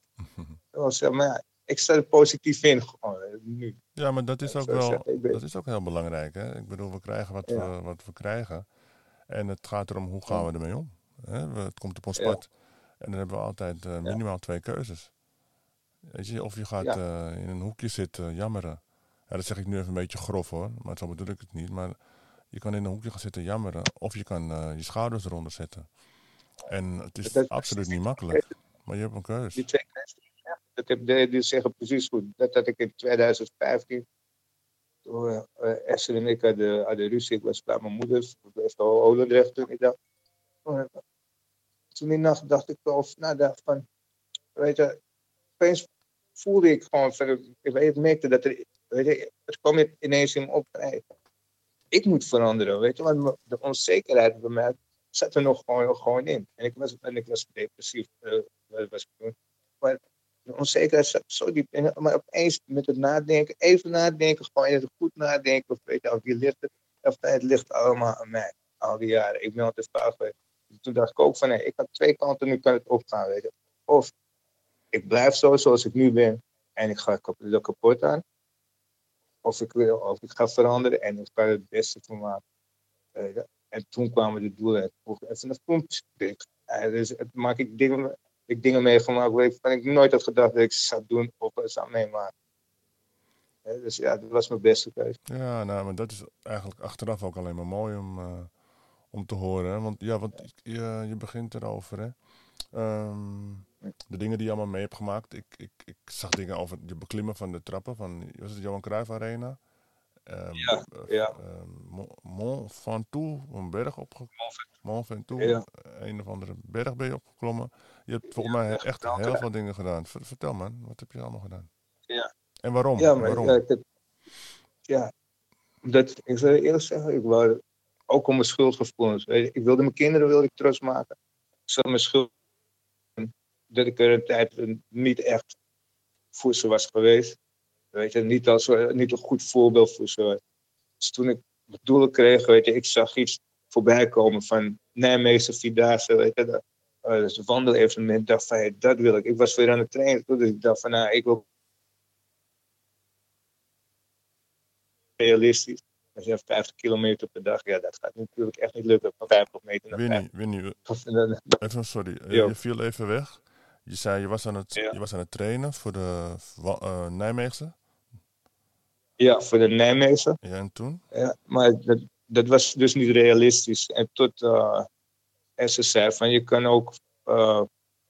Speaker 2: <laughs> was, maar ja, ik sta er positief in gewoon, eh, nu.
Speaker 1: Ja, maar dat is ook wel, dat is ook heel belangrijk. Hè? Ik bedoel, we krijgen wat, we, wat we krijgen. En het gaat erom, hoe gaan we ermee om? Hè? Het komt op ons pad. En dan hebben we altijd uh, minimaal twee keuzes. Weet je, of je gaat uh, in een hoekje zitten, jammeren. Ja, dat zeg ik nu even een beetje grof hoor, maar zo bedoel ik het niet. Maar je kan in een hoekje gaan zitten jammeren of je kan uh, je schouders eronder zetten. En het is dat, absoluut niet makkelijk, maar je hebt een keuze.
Speaker 2: Die twee ja, dat heb, die, zeggen precies goed. Dat had ik in 2015, toen uh, Esther en ik hadden, hadden ruzie, ik was bij mijn moeder, ik was al Holendrecht toen ik dacht. Toen die nacht dacht ik over, nou dacht van, weet je, opeens voelde ik gewoon, ik weet, merkte dat er Weet je, het kwam ineens in me op. ik moet veranderen, weet je. Want de onzekerheid bij mij zat er nog gewoon, gewoon in. En ik was, en ik was depressief. Uh, was Maar de onzekerheid zat zo diep in. Maar opeens met het nadenken, even nadenken, gewoon even goed nadenken. Of weet je, of die of het ligt allemaal aan mij. Al die jaren. Ik ben altijd fout geweest. Dus toen dacht ik ook van, nee, ik heb twee kanten, nu kan het opgaan, weet je. Of ik blijf zo zoals ik nu ben en ik ga er kapot aan of ik, wil, of ik ga veranderen en ik ga er het beste van maken. Uh, en toen kwamen de doelen. En toen uh, dus het maak ik dingen, ik dingen meegemaakt waarvan ik nooit had gedacht dat ik ze zou doen of zou meemaken. Uh, dus ja, dat was mijn beste keuze.
Speaker 1: Ja, nou, maar dat is eigenlijk achteraf ook alleen maar mooi om, uh, om te horen. Want ja, want je, je begint erover, hè. Um, de dingen die je allemaal mee hebt gemaakt. Ik, ik, ik zag dingen over je beklimmen van de trappen van was het Johan Cruijff Arena.
Speaker 2: Um, ja, uh, ja.
Speaker 1: Um, Mont Ventoux, een berg opgeklommen. Mont Ventoux, ja. een of andere berg ben je opgeklommen. Je hebt volgens mij echt heel veel dingen gedaan. Vertel man, wat heb je allemaal gedaan?
Speaker 2: Ja.
Speaker 1: En waarom?
Speaker 2: Ja, maar
Speaker 1: waarom?
Speaker 2: Ja, ik, ja, dat, ik zou eerlijk zeggen, ik wou ook om mijn schuldgevoelens. Ik wilde mijn kinderen wilde ik trots maken. Ik zat mijn schuld dat ik er een tijd niet echt voor ze was geweest. Weet je, niet, als, niet een goed voorbeeld voor ze. Dus toen ik het doelen kreeg, weet je, ik zag iets voorbij komen van Nijmeegse Vierdaagse, weet je, dat, uh, dus een wandelevenement, dacht van, hey, dat wil ik. Ik was weer aan het trainen, dus ik dacht van, nou, ik wil realistisch. Als je 50 kilometer per dag, ja, dat gaat natuurlijk echt niet lukken van 50 meter naar
Speaker 1: Winnie, Winnie, even, sorry, uh, je viel even weg. Je zei, je was aan het, ja. je was aan het trainen voor de uh, Nijmeegse?
Speaker 2: Ja, voor de Nijmeegse.
Speaker 1: Ja, en toen?
Speaker 2: Ja, maar dat, dat was dus niet realistisch. En tot uh, ze zei van, je kan ook uh,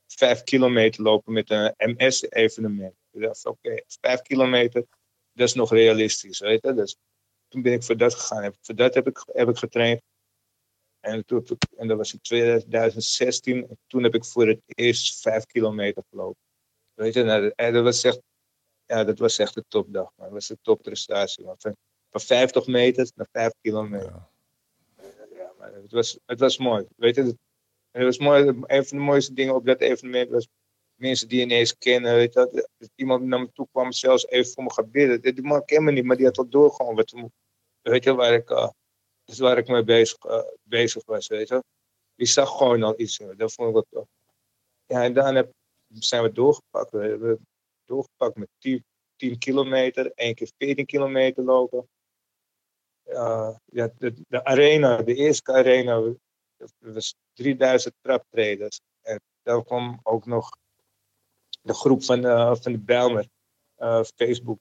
Speaker 2: vijf kilometer lopen met een MS-evenement. Ik dacht, oké, okay, vijf kilometer, dat is nog realistisch, weet je. Dus toen ben ik voor dat gegaan. Voor dat heb ik, heb ik getraind. En, toen, en dat was in 2016. En toen heb ik voor het eerst vijf kilometer gelopen. Weet je, nou, en dat was echt, ja, dat was echt de topdag. Man. Dat was de topprestatie. Man. Van, van 50 meter naar 5 kilometer. Ja. ja maar het, was, het was mooi. Weet je, het, het was mooi. Een van de mooiste dingen op dat evenement was mensen die ineens kennen. Weet je, dat, iemand naar me toe kwam, zelfs even voor me gaan bidden. Die man kent me niet, maar die had al doorgegaan. Wat, weet je, waar ik, uh, dus waar ik mee bezig, uh, bezig was. Weet je. Die zag gewoon al iets. Dat vond ik tof. Ja, en heb, zijn we doorgepakt. We hebben doorgepakt met 10, 10 kilometer, één keer 14 kilometer lopen. Ja, de, de, arena, de eerste arena, was 3000 traptreders. En dan kwam ook nog de groep van, van de Belmer. Uh, Facebook,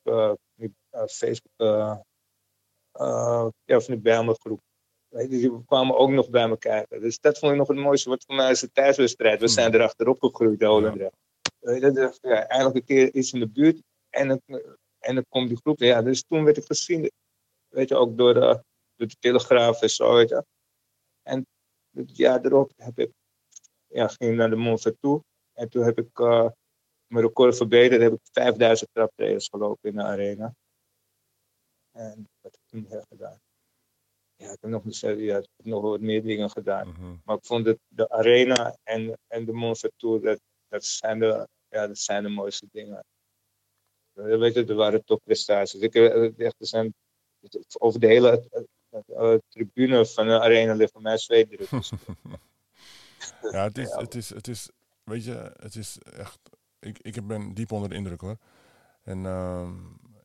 Speaker 2: uh, ja, van de Belmer groep. Die kwamen ook nog bij elkaar. Dus dat vond ik nog het mooiste. Wat voor mij is de thuiswedstrijd. We zijn er achterop gegroeid, de Hollandrecht. Ja. Ja, eigenlijk een keer iets in de buurt. En dan, en dan komt die groep. Ja, dus toen werd ik gezien. Weet je, ook door de, door de Telegraaf en zo. Weet je. En het jaar erop heb ik, ja, ging ik naar de Mont toe. En toen heb ik uh, mijn record verbeterd. heb ik 5000 traptreders gelopen in de arena. En wat toen heb gedaan? Ja, ik heb nog, ja, ik heb nog wat meer dingen gedaan. Mm -hmm. Maar ik vond het, de arena en, en de Mont Tour, dat, dat, zijn de, ja, dat zijn de mooiste dingen. Weet je, er waren topprestaties. Ik echt, er zijn over de hele uh, tribune van de arena ligt voor mij zweetdruk. <laughs>
Speaker 1: ja, het is, het, is, het is, weet je, het is echt, ik, ik ben diep onder de indruk hoor. En uh,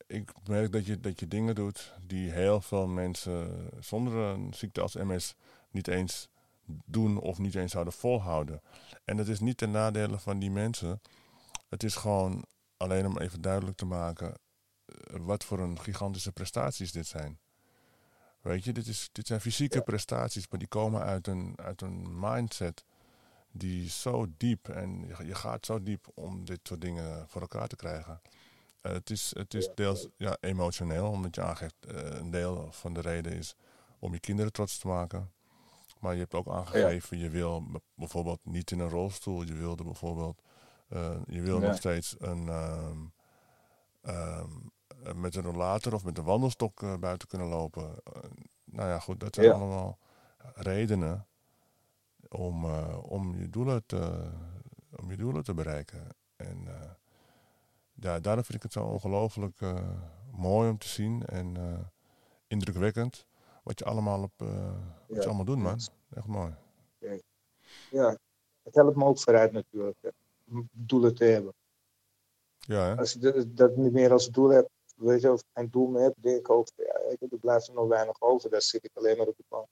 Speaker 1: ik merk dat je, dat je dingen doet die heel veel mensen zonder een ziekte als MS niet eens doen of niet eens zouden volhouden. En het is niet ten nadele van die mensen. Het is gewoon alleen om even duidelijk te maken eh, wat voor een gigantische prestaties dit zijn. Weet je, dit, is, dit zijn fysieke prestaties, maar die komen uit een, uit een mindset die zo diep en je, gaat zo diep om dit soort dingen voor elkaar te krijgen. Uh, het is, het is deels ja, emotioneel, omdat je aangeeft, uh, een deel van de reden is om je kinderen trots te maken. Maar je hebt ook aangegeven, je wil bijvoorbeeld niet in een rolstoel, je wilde bijvoorbeeld, uh, je wil ja. nog steeds een, um, um, met een rollator of met een wandelstok buiten kunnen lopen. Nou ja, goed, dat zijn ja. allemaal redenen om, om, je doelen te, om je doelen te bereiken. En ja, daarom vind ik het zo ongelooflijk mooi om te zien en indrukwekkend wat je allemaal, op, wat ja. je allemaal doet, man. Echt mooi.
Speaker 2: Ja, het helpt me ook vooruit natuurlijk, doelen te hebben.
Speaker 1: Ja, hè?
Speaker 2: Als je dat niet meer als doel hebt, weet je, of geen doel meer hebt, denk ik ook, ja, je, er blijft er nog weinig over. Daar zit ik alleen maar op de bank.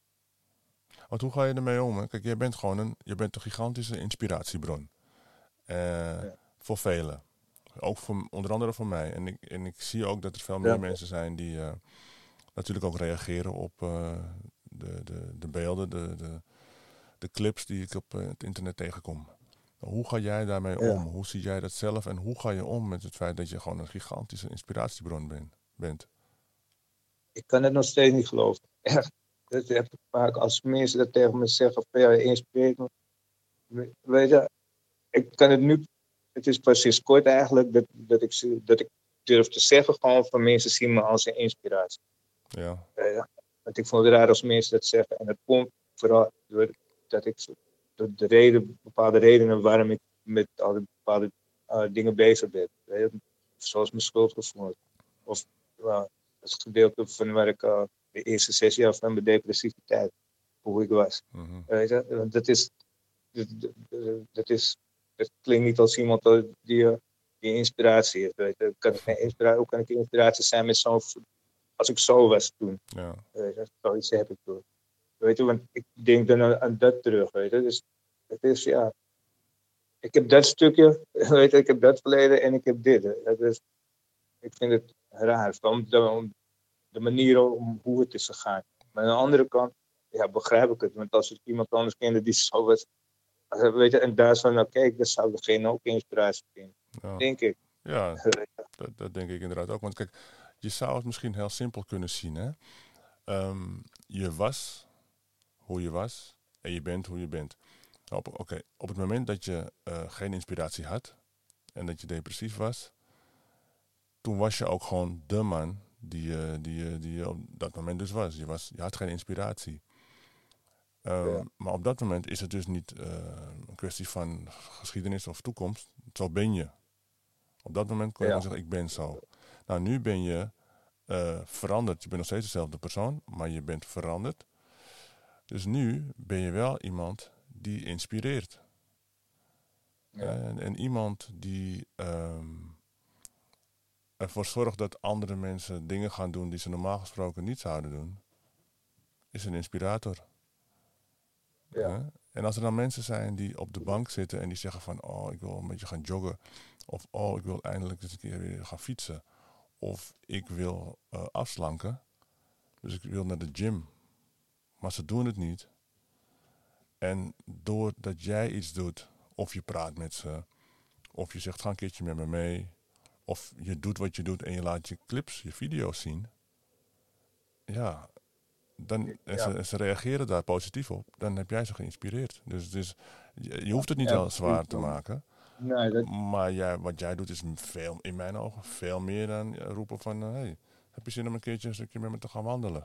Speaker 1: Want hoe ga je ermee om? Hè? Kijk, jij bent gewoon een, je bent een gigantische inspiratiebron. Uh, ja. Voor velen. Ook voor, onder andere voor mij. En ik, en ik zie ook dat er veel meer ja. mensen zijn die uh, natuurlijk ook reageren op uh, de, de, de beelden, de, de, de clips die ik op het internet tegenkom. Hoe ga jij daarmee ja. om? Hoe zie jij dat zelf? En hoe ga je om met het feit dat je gewoon een gigantische inspiratiebron ben, bent?
Speaker 2: Ik kan het nog steeds niet geloven. <laughs> Echt. Dat heb ik vaak als mensen dat tegen me zeggen, van ja, je inspireert me. Weet je, ik kan het nu, het is precies kort eigenlijk, dat, dat, ik, dat ik durf te zeggen gewoon van mensen zien me als een inspiratie.
Speaker 1: Ja.
Speaker 2: ja. Want ik vond het raar als mensen dat zeggen. En dat komt vooral doordat ik de, de reden, bepaalde redenen waarom ik met al die bepaalde uh, dingen bezig ben. Zoals mijn schuldgevoel. Of is het gedeelte van waar ik uh, de eerste zes jaar van mijn depressiviteit, hoe ik was.
Speaker 1: Mhm.
Speaker 2: Weet je, dat is, dat, dat is, dat klinkt niet als iemand die, die inspiratie heeft. Weet je. Kan geen inspiratie, hoe kan ik inspiratie zijn met zo'n, als ik zo was toen.
Speaker 1: Ja.
Speaker 2: Weet je, zoiets heb ik toen. Weet je, want ik denk dan aan, aan dat terug, weet je. Dus het is, ja, ik heb dat stukje, <laughs> weet je, ik heb dat verleden en ik heb dit. Dat is, ik vind het raar, de, om de manier om hoe het is gegaan. Maar aan de andere kant, ja, begrijp ik het. Want als ik iemand anders kende die zo was, weet je, en daar van, nou kijk, dan zou degene ook inspiratie vinden.
Speaker 1: Ja.
Speaker 2: Denk ik.
Speaker 1: Ja, <laughs> dat, dat denk ik inderdaad ook. Want kijk, je zou het misschien heel simpel kunnen zien. Hè? Ehm, je was hoe je was en je bent hoe je bent. Op, oké, op het moment dat je uh, geen inspiratie had en dat je depressief was, toen was je ook gewoon de man die, uh, die, die je op dat moment dus was. Je, was, je had geen inspiratie. Um, ja. Maar op dat moment is het dus niet uh, een kwestie van geschiedenis of toekomst. Zo ben je. Op dat moment kon je ja. zeggen, ik ben zo. Nou, nu ben je uh, veranderd. Je bent nog steeds dezelfde persoon, maar je bent veranderd. Dus nu ben je wel iemand die inspireert.
Speaker 2: Ja.
Speaker 1: En, en, iemand die um, ervoor zorgt dat andere mensen dingen gaan doen die ze normaal gesproken niet zouden doen, is een inspirator.
Speaker 2: Ja.
Speaker 1: En als er dan mensen zijn die op de bank zitten en die zeggen van, oh, ik wil een beetje gaan joggen. Of, oh, ik wil eindelijk eens een keer weer gaan fietsen. Of ik wil uh, afslanken. Dus ik wil naar de gym. Maar ze doen het niet. En doordat jij iets doet, of je praat met ze, of je zegt ga een keertje met me mee, of je doet wat je doet en je laat je clips, je video's zien. Ja, dan, en, ze, en ze reageren daar positief op, dan heb jij ze geïnspireerd. Dus, dus je, je hoeft het niet
Speaker 2: Ja,
Speaker 1: heel zwaar te maken.
Speaker 2: Nee, dat,
Speaker 1: Maar jij, wat jij doet is veel, in mijn ogen veel meer dan eh, roepen van... hé, hey, heb je zin om een keertje een stukje met me te gaan wandelen?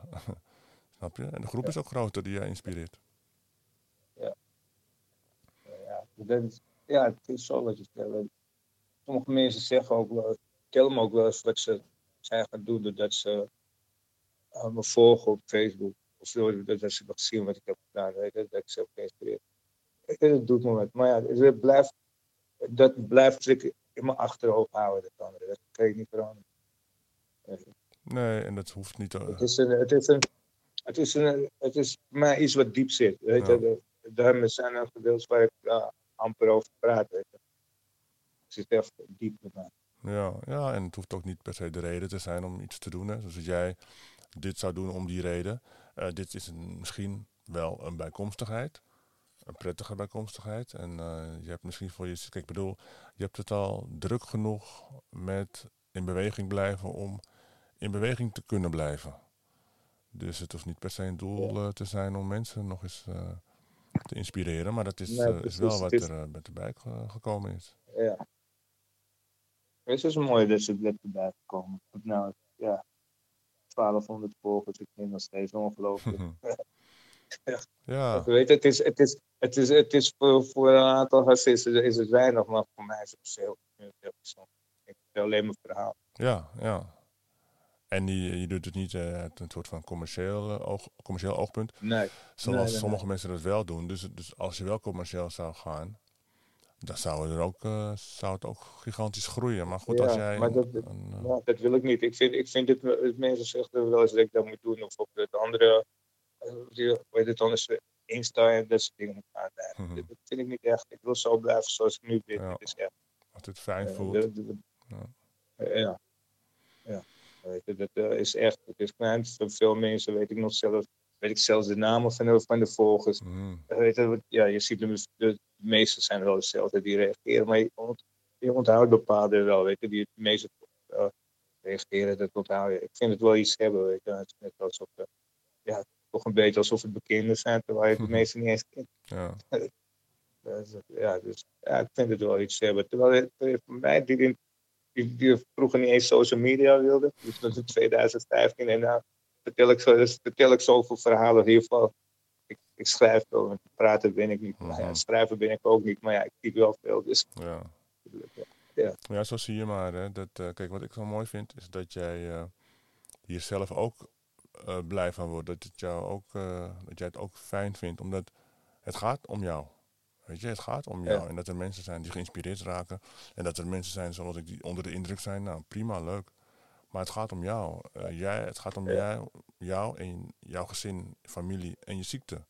Speaker 1: <laughs> Snap je? En de groep is ook groter die jij inspireert.
Speaker 2: ja, dat is, ja, het is zo wat je stelt. Sommige mensen zeggen ook wel, vertellen me ook wel eens wat ze zijn gaan doen doordat ze uh, me volgen op Facebook. Of doordat ze hebben gezien wat ik heb gedaan, weet je, dat ik ze heb geïnspireerd. Dat doet me wat. Maar ja, het blijft, dat blijft ik in mijn achterhoofd houden, dat andere. Dat kan ik niet veranderen.
Speaker 1: Nee, en dat hoeft niet te...
Speaker 2: Het is een, het is een, het is een, het is voor mij iets wat diep zit. Weet je,
Speaker 1: Ja.
Speaker 2: de, zijn er gedeeltes waar ik uh, amper over praat. Weet je. Het zit echt diep bij mij.
Speaker 1: Ja, ja, en het hoeft ook niet per se de reden te zijn om iets te doen. Hè. Dus als jij dit zou doen om die reden. eh, dit is een, misschien wel een bijkomstigheid. Een prettige bijkomstigheid. En eh, je hebt misschien voor je... Kijk, ik bedoel, je hebt het al druk genoeg met in beweging blijven om in beweging te kunnen blijven. Dus het hoeft niet per se een doel eh, te zijn om mensen nog eens te inspireren. Maar dat is,
Speaker 2: Nee,
Speaker 1: is wel wat
Speaker 2: is-
Speaker 1: er met erbij ge- gekomen is.
Speaker 2: Ja. Het is mooi dat ze erbij komen. Nou, ja. 1200 volgers, ik vind nog steeds ongelooflijk. <laughs>
Speaker 1: ja,
Speaker 2: weet, het is, het is, het is, het is voor, voor een aantal racisten is het weinig, maar voor mij is het heel bijzonder. Ik vertel alleen mijn verhaal.
Speaker 1: ja, ja. En die, je doet het niet eh, uit een soort van commercieel, eh, oog, commercieel oogpunt.
Speaker 2: Nee,
Speaker 1: Zoals
Speaker 2: nee, nee.
Speaker 1: sommige mensen dat wel doen. Dus, dus als je wel commercieel zou gaan, dan zou, er ook, eh, zou het ook gigantisch groeien. Maar goed,
Speaker 2: Ja,
Speaker 1: als jij...
Speaker 2: maar
Speaker 1: een-
Speaker 2: dat-
Speaker 1: een, eh,
Speaker 2: Ja, dat wil ik niet. Ik vind, ik vind het mensen zeggen wel eens dat ik dat moet doen. Of op het andere, eh, die- heet het anders, Insta en dat soort dingen moet aanleiden.
Speaker 1: Mhm.
Speaker 2: Dat dat vind ik niet echt. Ik wil zo blijven zoals ik nu ben.
Speaker 1: Ja.
Speaker 2: Het is echt,
Speaker 1: als het fijn
Speaker 2: eh,
Speaker 1: voelt.
Speaker 2: de- de- de-
Speaker 1: Ja.
Speaker 2: ja. Weet je, dat eh, is echt, het is klein. Voor veel mensen weet ik nog zelf, weet ik zelfs de namen van de, van de volgers.
Speaker 1: Mhm.
Speaker 2: Weet je, wat- ja, je ziet de, de meeste zijn wel hetzelfde die reageren, maar je, ont- je onthoudt bepaalde wel, weet je, die het meeste eh, reageren, dat onthoud je. Ik vind het wel iets hebben, weet je, het is net alsof, eh, ja, toch een beetje alsof het bekenden zijn, terwijl je het de <laughs> meeste niet eens kent.
Speaker 1: Ja. <laughs>
Speaker 2: Ja, dus ja, ik vind het wel iets hebben. Terwijl eh, voor mij, die, die, die, die vroeger niet eens social media wilde, dus dat is in 2015, en nou vertel ik, zo, vertel ik zoveel verhalen, in ieder geval ik, schrijf want praten ben ik niet. Ja,
Speaker 1: Mhm.
Speaker 2: schrijven ben ik ook niet, maar ja, ik typ wel veel. Dus
Speaker 1: Ja.
Speaker 2: ja,
Speaker 1: zo zie je maar. Hè, dat, eh, kijk, wat ik zo mooi vind, is dat jij eh, hier zelf ook eh, blij van wordt. Dat, het jou ook, dat jij het ook fijn vindt, omdat het gaat om jou. Weet je, het gaat om jou.
Speaker 2: Ja.
Speaker 1: En dat er mensen zijn die geïnspireerd raken. En dat er mensen zijn zoals ik die onder de indruk zijn. Nou, prima, leuk. Maar het gaat om jou. Jij, het gaat om
Speaker 2: Ja.
Speaker 1: jou, jou en jouw gezin, familie en je ziekte.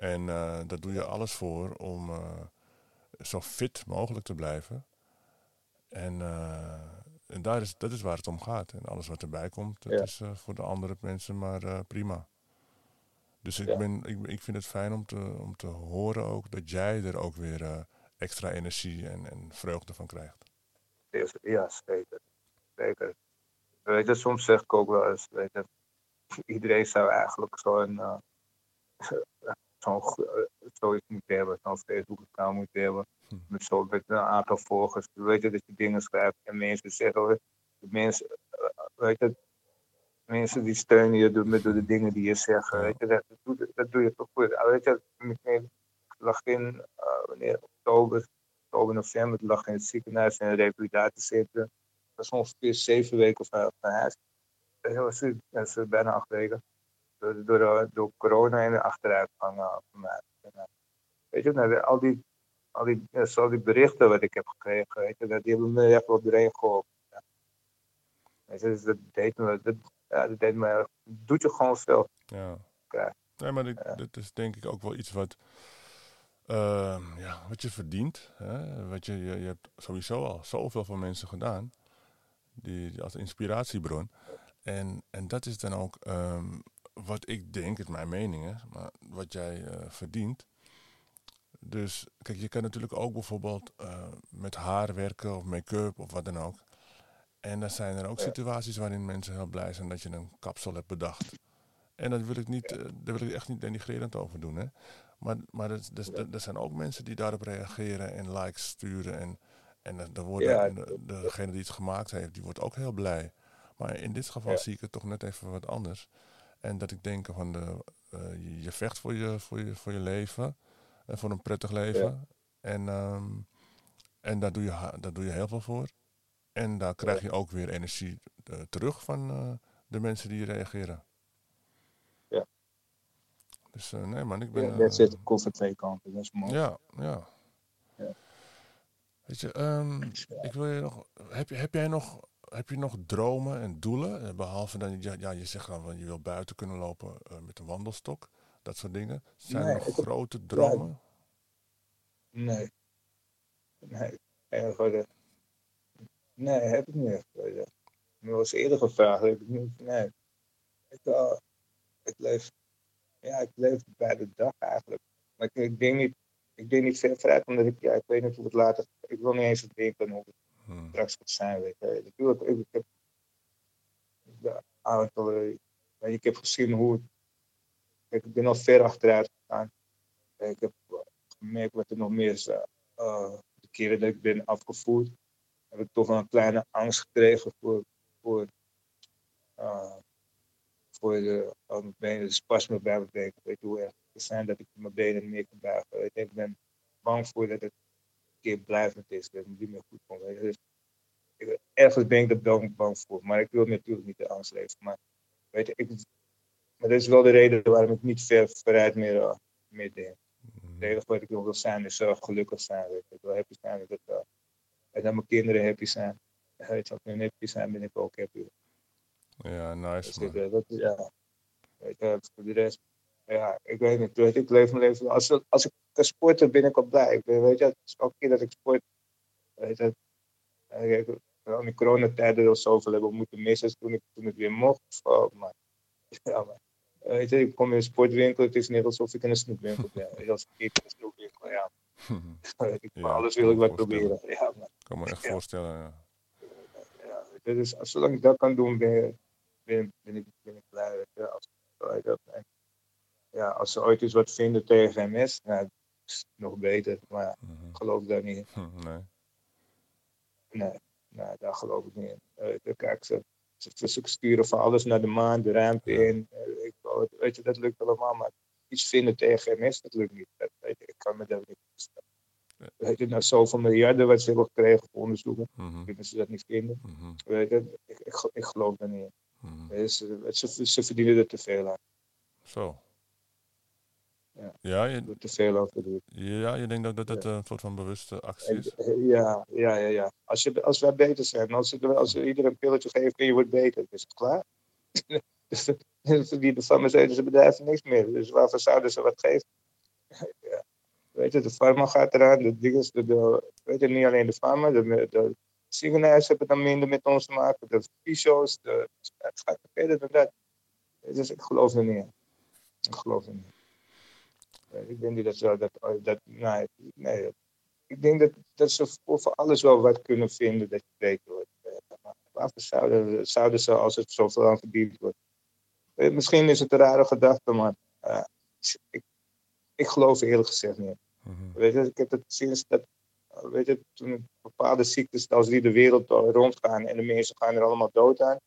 Speaker 1: En eh, daar doe je alles voor om eh, zo fit mogelijk te blijven. En, eh, en daar is, dat is waar het om gaat. En alles wat erbij komt, dat
Speaker 2: Ja.
Speaker 1: is voor de andere mensen maar prima. Dus ik,
Speaker 2: Ja.
Speaker 1: ben, ik, ik vind het fijn om te, om te horen ook dat jij er ook weer extra energie en, en vreugde van krijgt.
Speaker 2: Ja, zeker. Zeker. Weet je, soms zeg ik ook wel eens, weet je, <laughs> iedereen zou eigenlijk zo'n uh, zo'n go- eh, zoiets moeten hebben, zo'n Facebook-account moeten hebben.
Speaker 1: Hm.
Speaker 2: Met zo'n met een aantal volgers. Weet je, dat je dingen schrijft en mensen zeggen, mensen, eh, weet je, mensen die steunen je door, met door de dingen die je zegt. Weet je, dat, dat, doe, dat doe je toch goed. Ah, Weet je, ik lag in, eh, wanneer, oktober, oktober, november, lag in het ziekenhuis in een revalidatiecentrum. Dat was ongeveer zeven weken van, van huis. Dat was, dat is bijna acht weken. Door, door, eh, door corona en de achteruitgang eh, van mij. En, eh, Weet je, nou, al, die, al, die, zo die berichten wat ik heb gekregen, weet je, dat, die hebben me echt wel doorheen geholpen. Ja. Weet je, dus dat deed me, dat, ja, dat deed me, erg- doet je gewoon veel.
Speaker 1: Ja.
Speaker 2: Ja.
Speaker 1: Nee, maar dit, dit is denk ik ook wel iets wat, ehm, ja, wat je verdient. Hè? Wat je, je, je hebt sowieso al zoveel van mensen gedaan, die, als inspiratiebron. En, en dat is dan ook ehm, wat ik denk, het is mijn mening, hè, maar wat jij eh, verdient. Dus kijk, je kan natuurlijk ook bijvoorbeeld eh, met haar werken of make-up of wat dan ook. En dan zijn er ook
Speaker 2: Ja.
Speaker 1: situaties waarin mensen heel blij zijn dat je een kapsel hebt bedacht. En dat wil ik niet, eh, daar wil ik echt niet denigrerend over doen. Hè. Maar, maar er, er, er- er zijn ook mensen die daarop reageren en likes sturen. En, en dan-
Speaker 2: Ja,
Speaker 1: de, degene die het gemaakt heeft, die wordt ook heel blij. Maar in dit geval zie ik het toch net even wat anders. En dat ik denk van de, eh, je, vecht voor je, voor je, voor je leven. En voor een prettig leven. En, ehm, en daar, doe je, daar doe je heel veel voor. En daar krijg je ook weer energie eh, terug van eh, de mensen die reageren.
Speaker 2: Ja.
Speaker 1: Dus eh, nee man, ik ben...
Speaker 2: Ja,
Speaker 1: eh,
Speaker 2: dat zit van twee kanten, dat is mooi.
Speaker 1: ja, ja.
Speaker 2: Ja.
Speaker 1: Weet je, ehm, ik wil je nog, heb, je, heb jij nog, heb je nog dromen en doelen? Eh, Behalve dan, ja, ja, je zegt dan, van je wil buiten kunnen lopen eh, met een wandelstok, dat soort dingen. Zijn
Speaker 2: Nee,
Speaker 1: er nog
Speaker 2: ik
Speaker 1: grote dromen?
Speaker 2: Nee. Nee. En voor de... Nee, heb ik niet echt. Ik was eerder gevraagd, heb ik niet. Nee. Ik, eh, ik leef. Ja, ik leef bij de dag eigenlijk. Maar ik, ik denk niet. Ik denk niet ver vooruit, omdat ik, ja, ik weet niet hoe het later. Ik wil niet eens denken hoe het
Speaker 1: Hmm.
Speaker 2: straks gaat zijn. Weet je. Ik, heb de aantal, eh, ik heb gezien hoe ik ben al ver achteruit gegaan. Ik heb eh, gemerkt wat er nog meer is. eh, eh, de keren dat ik ben afgevoerd, heb ik toch een kleine angst gekregen voor, voor, eh, voor de, uh, mijn benen, de spasmen bij mijn. Weet je hoe erg het zijn dat ik mijn benen meer kan buigen. Ik ben bang voor dat het keer blijvend is, dat het niet meer goed komt. je. Dus ik, ergens ben ik er bang, bang voor, maar ik wil natuurlijk niet de angst leven. Maar, weet je, ik, maar dat is wel de reden waarom ik niet ver vooruit meer, eh, meer denk. Het enige wat ik wil zijn is uh, gelukkig zijn. Weet je. Ik wil happy zijn dat, uh, en dat mijn kinderen happy zijn. <laughs> Weet je, als hun happy zijn, ben ik ook happy.
Speaker 1: Ja, nice
Speaker 2: Dus ik, uh, dat, ja. Weet je, voor de rest, ja, ik weet niet. Ik leef mijn leven. Als, als ik kan sporten, ben ik al blij. Ik weet je, het is elke keer dat ik sport. Weet je, uh, ik, in de coronatijden al zoveel hebben moeten missen toen ik, toen ik weer mocht. Oh, maar, <laughs> ja, maar, weet je, ik kom in een sportwinkel, het is net alsof ik in een snoepwinkel ben. Als ik in een snoepwinkel, ja. <laughs> Ik,
Speaker 1: Ja,
Speaker 2: alles wil ik wat proberen. Ja, maar,
Speaker 1: Ik kan me echt
Speaker 2: Ja.
Speaker 1: voorstellen, ja.
Speaker 2: ja, dus zolang ik dat kan doen, ben, ben, ben, ik, ben ik blij. Weet je, als, ja, als ze ooit eens wat vinden tegen MS, nou, is het nog beter. Maar ja,
Speaker 1: Mhm.
Speaker 2: ik geloof daar niet in. <laughs>
Speaker 1: Nee.
Speaker 2: Nee, nee, daar geloof ik niet in. Je, kijk, ze, ze, ze sturen van alles naar de maan, de ruimte
Speaker 1: Ja.
Speaker 2: in. Eh, Ik, weet je, dat lukt allemaal, maar iets vinden tegen MS, dat lukt niet. Dat, weet je, ik kan me daar niet voorstellen.
Speaker 1: Ja.
Speaker 2: Weet je, nou zoveel miljarden wat ze hebben gekregen voor onderzoeken.
Speaker 1: Mhm.
Speaker 2: Kunnen ze dat niet vinden?
Speaker 1: Mhm.
Speaker 2: Weet je, ik, ik, ik geloof daar niet in.
Speaker 1: Mhm.
Speaker 2: Ze, ze, ze verdienen er te veel aan.
Speaker 1: Zo.
Speaker 2: Ja.
Speaker 1: Ja, je,
Speaker 2: te veel over doen.
Speaker 1: ja, je denkt dat het een soort van bewuste actie is?
Speaker 2: Ja, ja, ja, ja. Als, je, als wij beter zijn, als, je, als je iedereen een pilletje geeft en je wordt beter, is het klaar. <laughs> dus dan verdienen farmaceutische bedrijven niks meer. Dus waarvoor zouden ze wat geven? <laughs> ja. Weet je, de farma gaat eraan, de dingen, de, de, weet je, niet alleen de farma, de, de ziekenhuizen hebben dan minder met ons te maken, de fysio's, de, het gaat verder dan dat. Dus ik geloof er niet in. Ik geloof er niet in. Ik denk niet dat ze dat, dat nee, nee, ik denk dat, dat ze voor, voor alles wel wat kunnen vinden dat je beter wordt. Maar waarvoor zouden, zouden ze, als het zoveel aan verdiend wordt? Eh, Misschien is het een rare gedachte, maar uh, ik, ik geloof er eerlijk gezegd niet.
Speaker 1: Mhm.
Speaker 2: Weet je, ik heb het sinds dat, weet je, toen bepaalde ziektes als die de wereld rondgaan en de mensen gaan er allemaal dood aan,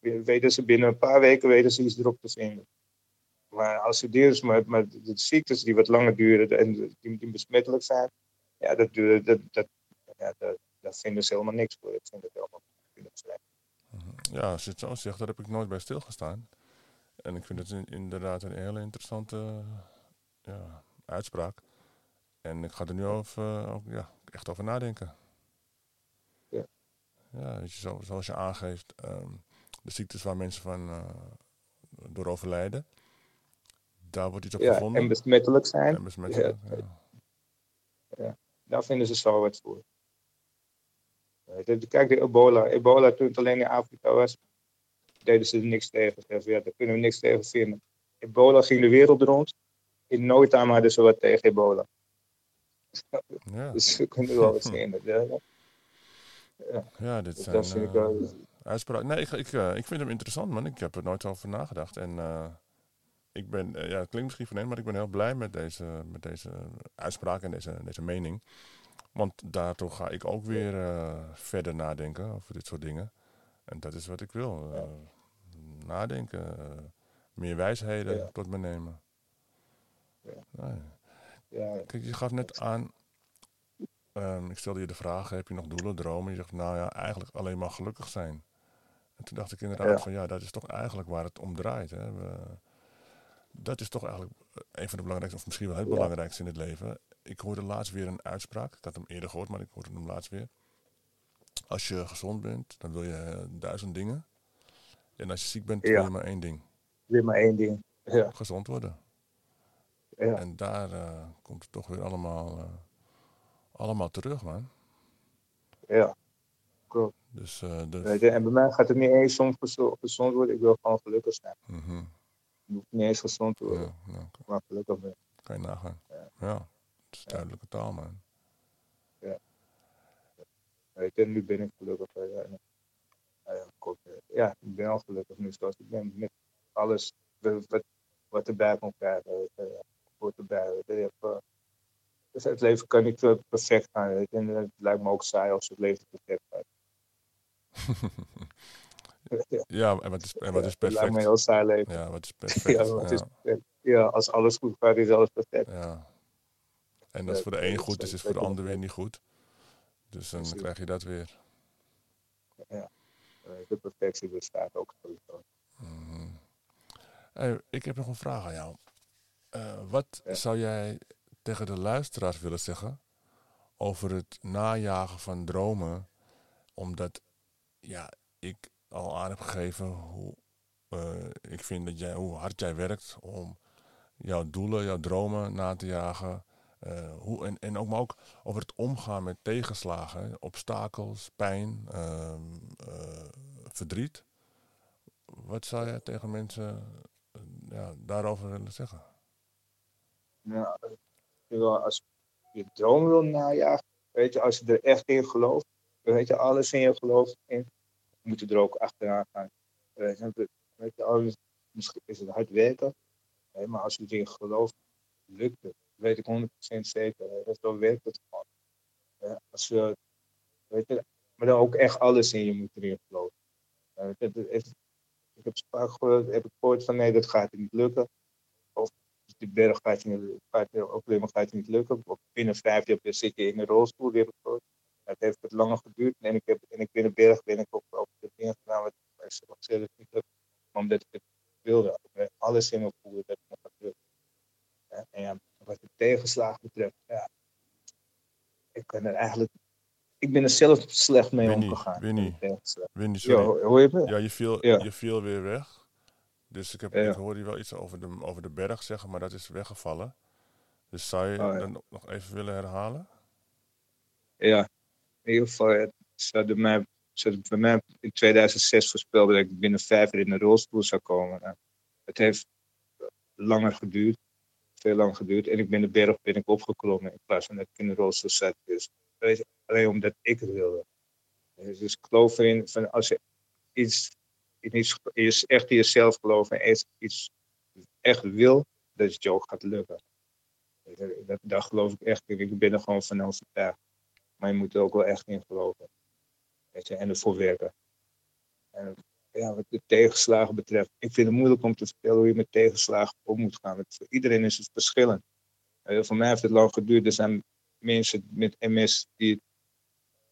Speaker 2: weten ze binnen een paar weken weten ze iets erop te vinden. Maar als je dus met, met de ziektes die wat langer duren en die, die besmettelijk zijn, ja, dat, dat, dat, ja, dat, dat vinden ze helemaal niks voor. Ik vind het helemaal slecht.
Speaker 1: Ja, als je het zo zegt, daar heb ik nooit bij stilgestaan. En ik vind het in, inderdaad een hele interessante uh, ja, uitspraak. En ik ga er nu over, uh, ook, ja, echt over nadenken.
Speaker 2: Ja.
Speaker 1: Ja, weet je, zo, zoals je aangeeft, um, de ziektes waar mensen van uh, door overlijden, daar wordt iets op
Speaker 2: ja,
Speaker 1: gevonden.
Speaker 2: En besmettelijk zijn.
Speaker 1: En besmettelijk, ja.
Speaker 2: ja. ja. Daar vinden ze zo wat voor. Kijk, de ebola. Ebola, toen het alleen in Afrika was, deden ze er niks tegen. Ja, daar kunnen we niks tegen vinden. Ebola ging de wereld rond. In no time hadden ze wat tegen ebola.
Speaker 1: Ja. <laughs>
Speaker 2: dus we kunnen wel wat vinden. Ja,
Speaker 1: ja. ja dit zijn
Speaker 2: dat vind ik wel...
Speaker 1: uh, uitspraken. Nee, ik, ik, uh, ik vind hem interessant, man. Ik heb er nooit over nagedacht. En uh, ik ben, ja, het klinkt misschien van maar ik ben heel blij met deze, met deze uitspraak en deze, deze mening. Want daardoor ga ik ook weer uh, verder nadenken over dit soort dingen. En dat is wat ik wil. Uh, nadenken, meer wijsheden
Speaker 2: ja.
Speaker 1: tot me nemen.
Speaker 2: Ja.
Speaker 1: Nee.
Speaker 2: Ja.
Speaker 1: Kijk, je gaf net aan, um, ik stelde je de vraag, heb je nog doelen, dromen? Je zegt, nou ja, eigenlijk alleen maar gelukkig zijn. En toen dacht ik inderdaad van, ja, dat is toch eigenlijk waar het om draait. Hè? We, dat is toch eigenlijk een van de belangrijkste, of misschien wel het belangrijkste in het leven. Ik hoorde laatst weer een uitspraak. Ik had hem eerder gehoord, maar ik hoorde hem laatst weer. Als je gezond bent, dan wil je uh, duizend dingen. En als je ziek bent, wil je maar één ding.
Speaker 2: Weer maar één ding. Ja.
Speaker 1: Gezond worden.
Speaker 2: Ja.
Speaker 1: En daar uh, komt het toch weer allemaal, uh, allemaal terug, man.
Speaker 2: ja. Klopt.
Speaker 1: Dus, uh, de...
Speaker 2: Je, en bij mij gaat het niet eens om gezo- gezond worden. Ik wil gewoon gelukkig zijn.
Speaker 1: Mhm.
Speaker 2: Hoef niet eens gezond worden.
Speaker 1: Ja,
Speaker 2: Maar gelukkig ben.
Speaker 1: kan je nagaan.
Speaker 2: Ja.
Speaker 1: Ja, het is duidelijke taal, man.
Speaker 2: Weet je, nu ben ik gelukkig. Ja, ja. Ja, ja, ik ben al gelukkig nu zoals ik ben. Met alles wat, wat erbij komt kijken. Hoort erbij. weet je. Uh, dus het leven kan niet uh, perfect gaan. En het lijkt me ook saai als het leven perfect gaat. <laughs> ja,
Speaker 1: ja, en wat is, en wat is
Speaker 2: Het lijkt me
Speaker 1: perfect?
Speaker 2: heel saai leven.
Speaker 1: Ja, wat is <laughs> perfect?
Speaker 2: Ja, wat is perfect? ja, als alles goed gaat, is alles perfect.
Speaker 1: Ja. En als
Speaker 2: Ja,
Speaker 1: voor de een goed
Speaker 2: is
Speaker 1: is, voor de ander weer niet goed. Dus dan krijg je dat weer.
Speaker 2: Uh, de perfectie bestaat ook sowieso.
Speaker 1: Mhm. Hey, ik heb nog een vraag aan jou. Uh, wat
Speaker 2: Ja.
Speaker 1: zou jij tegen de luisteraars willen zeggen over het najagen van dromen? Omdat ja, ik al aan heb gegeven hoe uh, ik vind dat jij, hoe hard jij werkt om jouw doelen, jouw dromen na te jagen. Uh, hoe, en, en ook, maar ook over het omgaan met tegenslagen, obstakels, pijn, uh, verdriet. Wat zou jij tegen mensen ja, daarover willen zeggen?
Speaker 2: Ja, als je droom wil najagen, weet je, als je er echt in gelooft, weet je, alles in je gelooft moet je er ook achteraan gaan. Je, weet je misschien is het hard werken, maar als je erin gelooft, lukt het. Weet ik 100% zeker. Dus dan werkt het gewoon. Als je, weet je, maar dan ook echt alles in je moet erin geloven. Uh, het, het, ik heb vaak gehoord, heb ik gehoord van nee, dat gaat niet lukken. Of die berg gaat gaat je niet lukken. Of binnen vijf jaar zit je in een rolstoel, heb ik gehoord. Het heeft wat langer geduurd en ik, heb, en ik ben de berg ben ik ook de dingen gedaan wat ik zelf niet lukt. Omdat ik het wilde. Ik alles in me voelde dat het nog lukken. Ja, en ja, wat de tegenslag betreft, ja, ik kan er eigenlijk ik ben er zelf slecht mee
Speaker 1: Winnie,
Speaker 2: omgegaan.
Speaker 1: Winnie, Winnie,
Speaker 2: Ja,
Speaker 1: sorry.
Speaker 2: hoor je me?
Speaker 1: Ja, je viel,
Speaker 2: Ja.
Speaker 1: je viel weer weg. Dus ik, heb,
Speaker 2: Ja.
Speaker 1: ik hoorde je wel iets over de, over de berg zeggen, maar dat is weggevallen. Dus zou je
Speaker 2: Oh, ja.
Speaker 1: dan nog even willen herhalen?
Speaker 2: Ja, in ieder geval, het zou mij, bij mij in 2006 voorspeld dat ik binnen vijf jaar in een rolstoel zou komen. Nou, het heeft langer geduurd, veel langer geduurd. En ik ben de berg ben ik opgeklommen in plaats van dat ik in een rolstoel zat. Dus alleen omdat ik het wilde. Dus dus ik geloof erin, van als je iets, in iets echt in jezelf geloven en iets, echt wil, dat het je ook gaat lukken. Dat, daar geloof ik echt. Ik ben er gewoon van overtuigd. Maar je moet er ook wel echt in geloven. Weet je, en ervoor werken. En ja, wat de tegenslagen betreft, ik vind het moeilijk om te vertellen hoe je met tegenslagen om moet gaan. Want voor iedereen is het verschillend. Voor mij heeft het lang geduurd. Er zijn mensen met MS die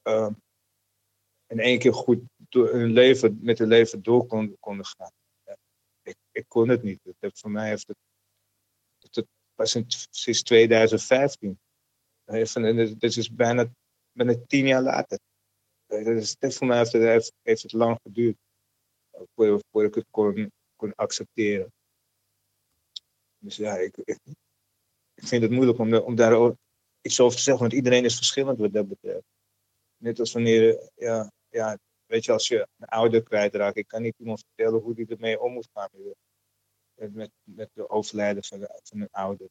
Speaker 2: eh, in één keer goed door hun leven, met hun leven door konden, gaan. Ik, ik kon het niet. Heeft- voor mij heeft het, pas in, sinds 2015. Heeft, en dit dit is bijna, bijna tien jaar later. Dit voor mij heeft het, heeft, het lang geduurd. Voordat voor ik het kon, kon accepteren. Dus ja, ik, ik, ik vind het moeilijk om, om daar iets over te zeggen, want iedereen is verschillend wat dat betreft. Net als wanneer, ja, ja, weet je, als je een ouder kwijtraakt, ik kan niet iemand vertellen hoe die ermee om moet gaan. Met, met, met de overlijden van, de, van een ouder.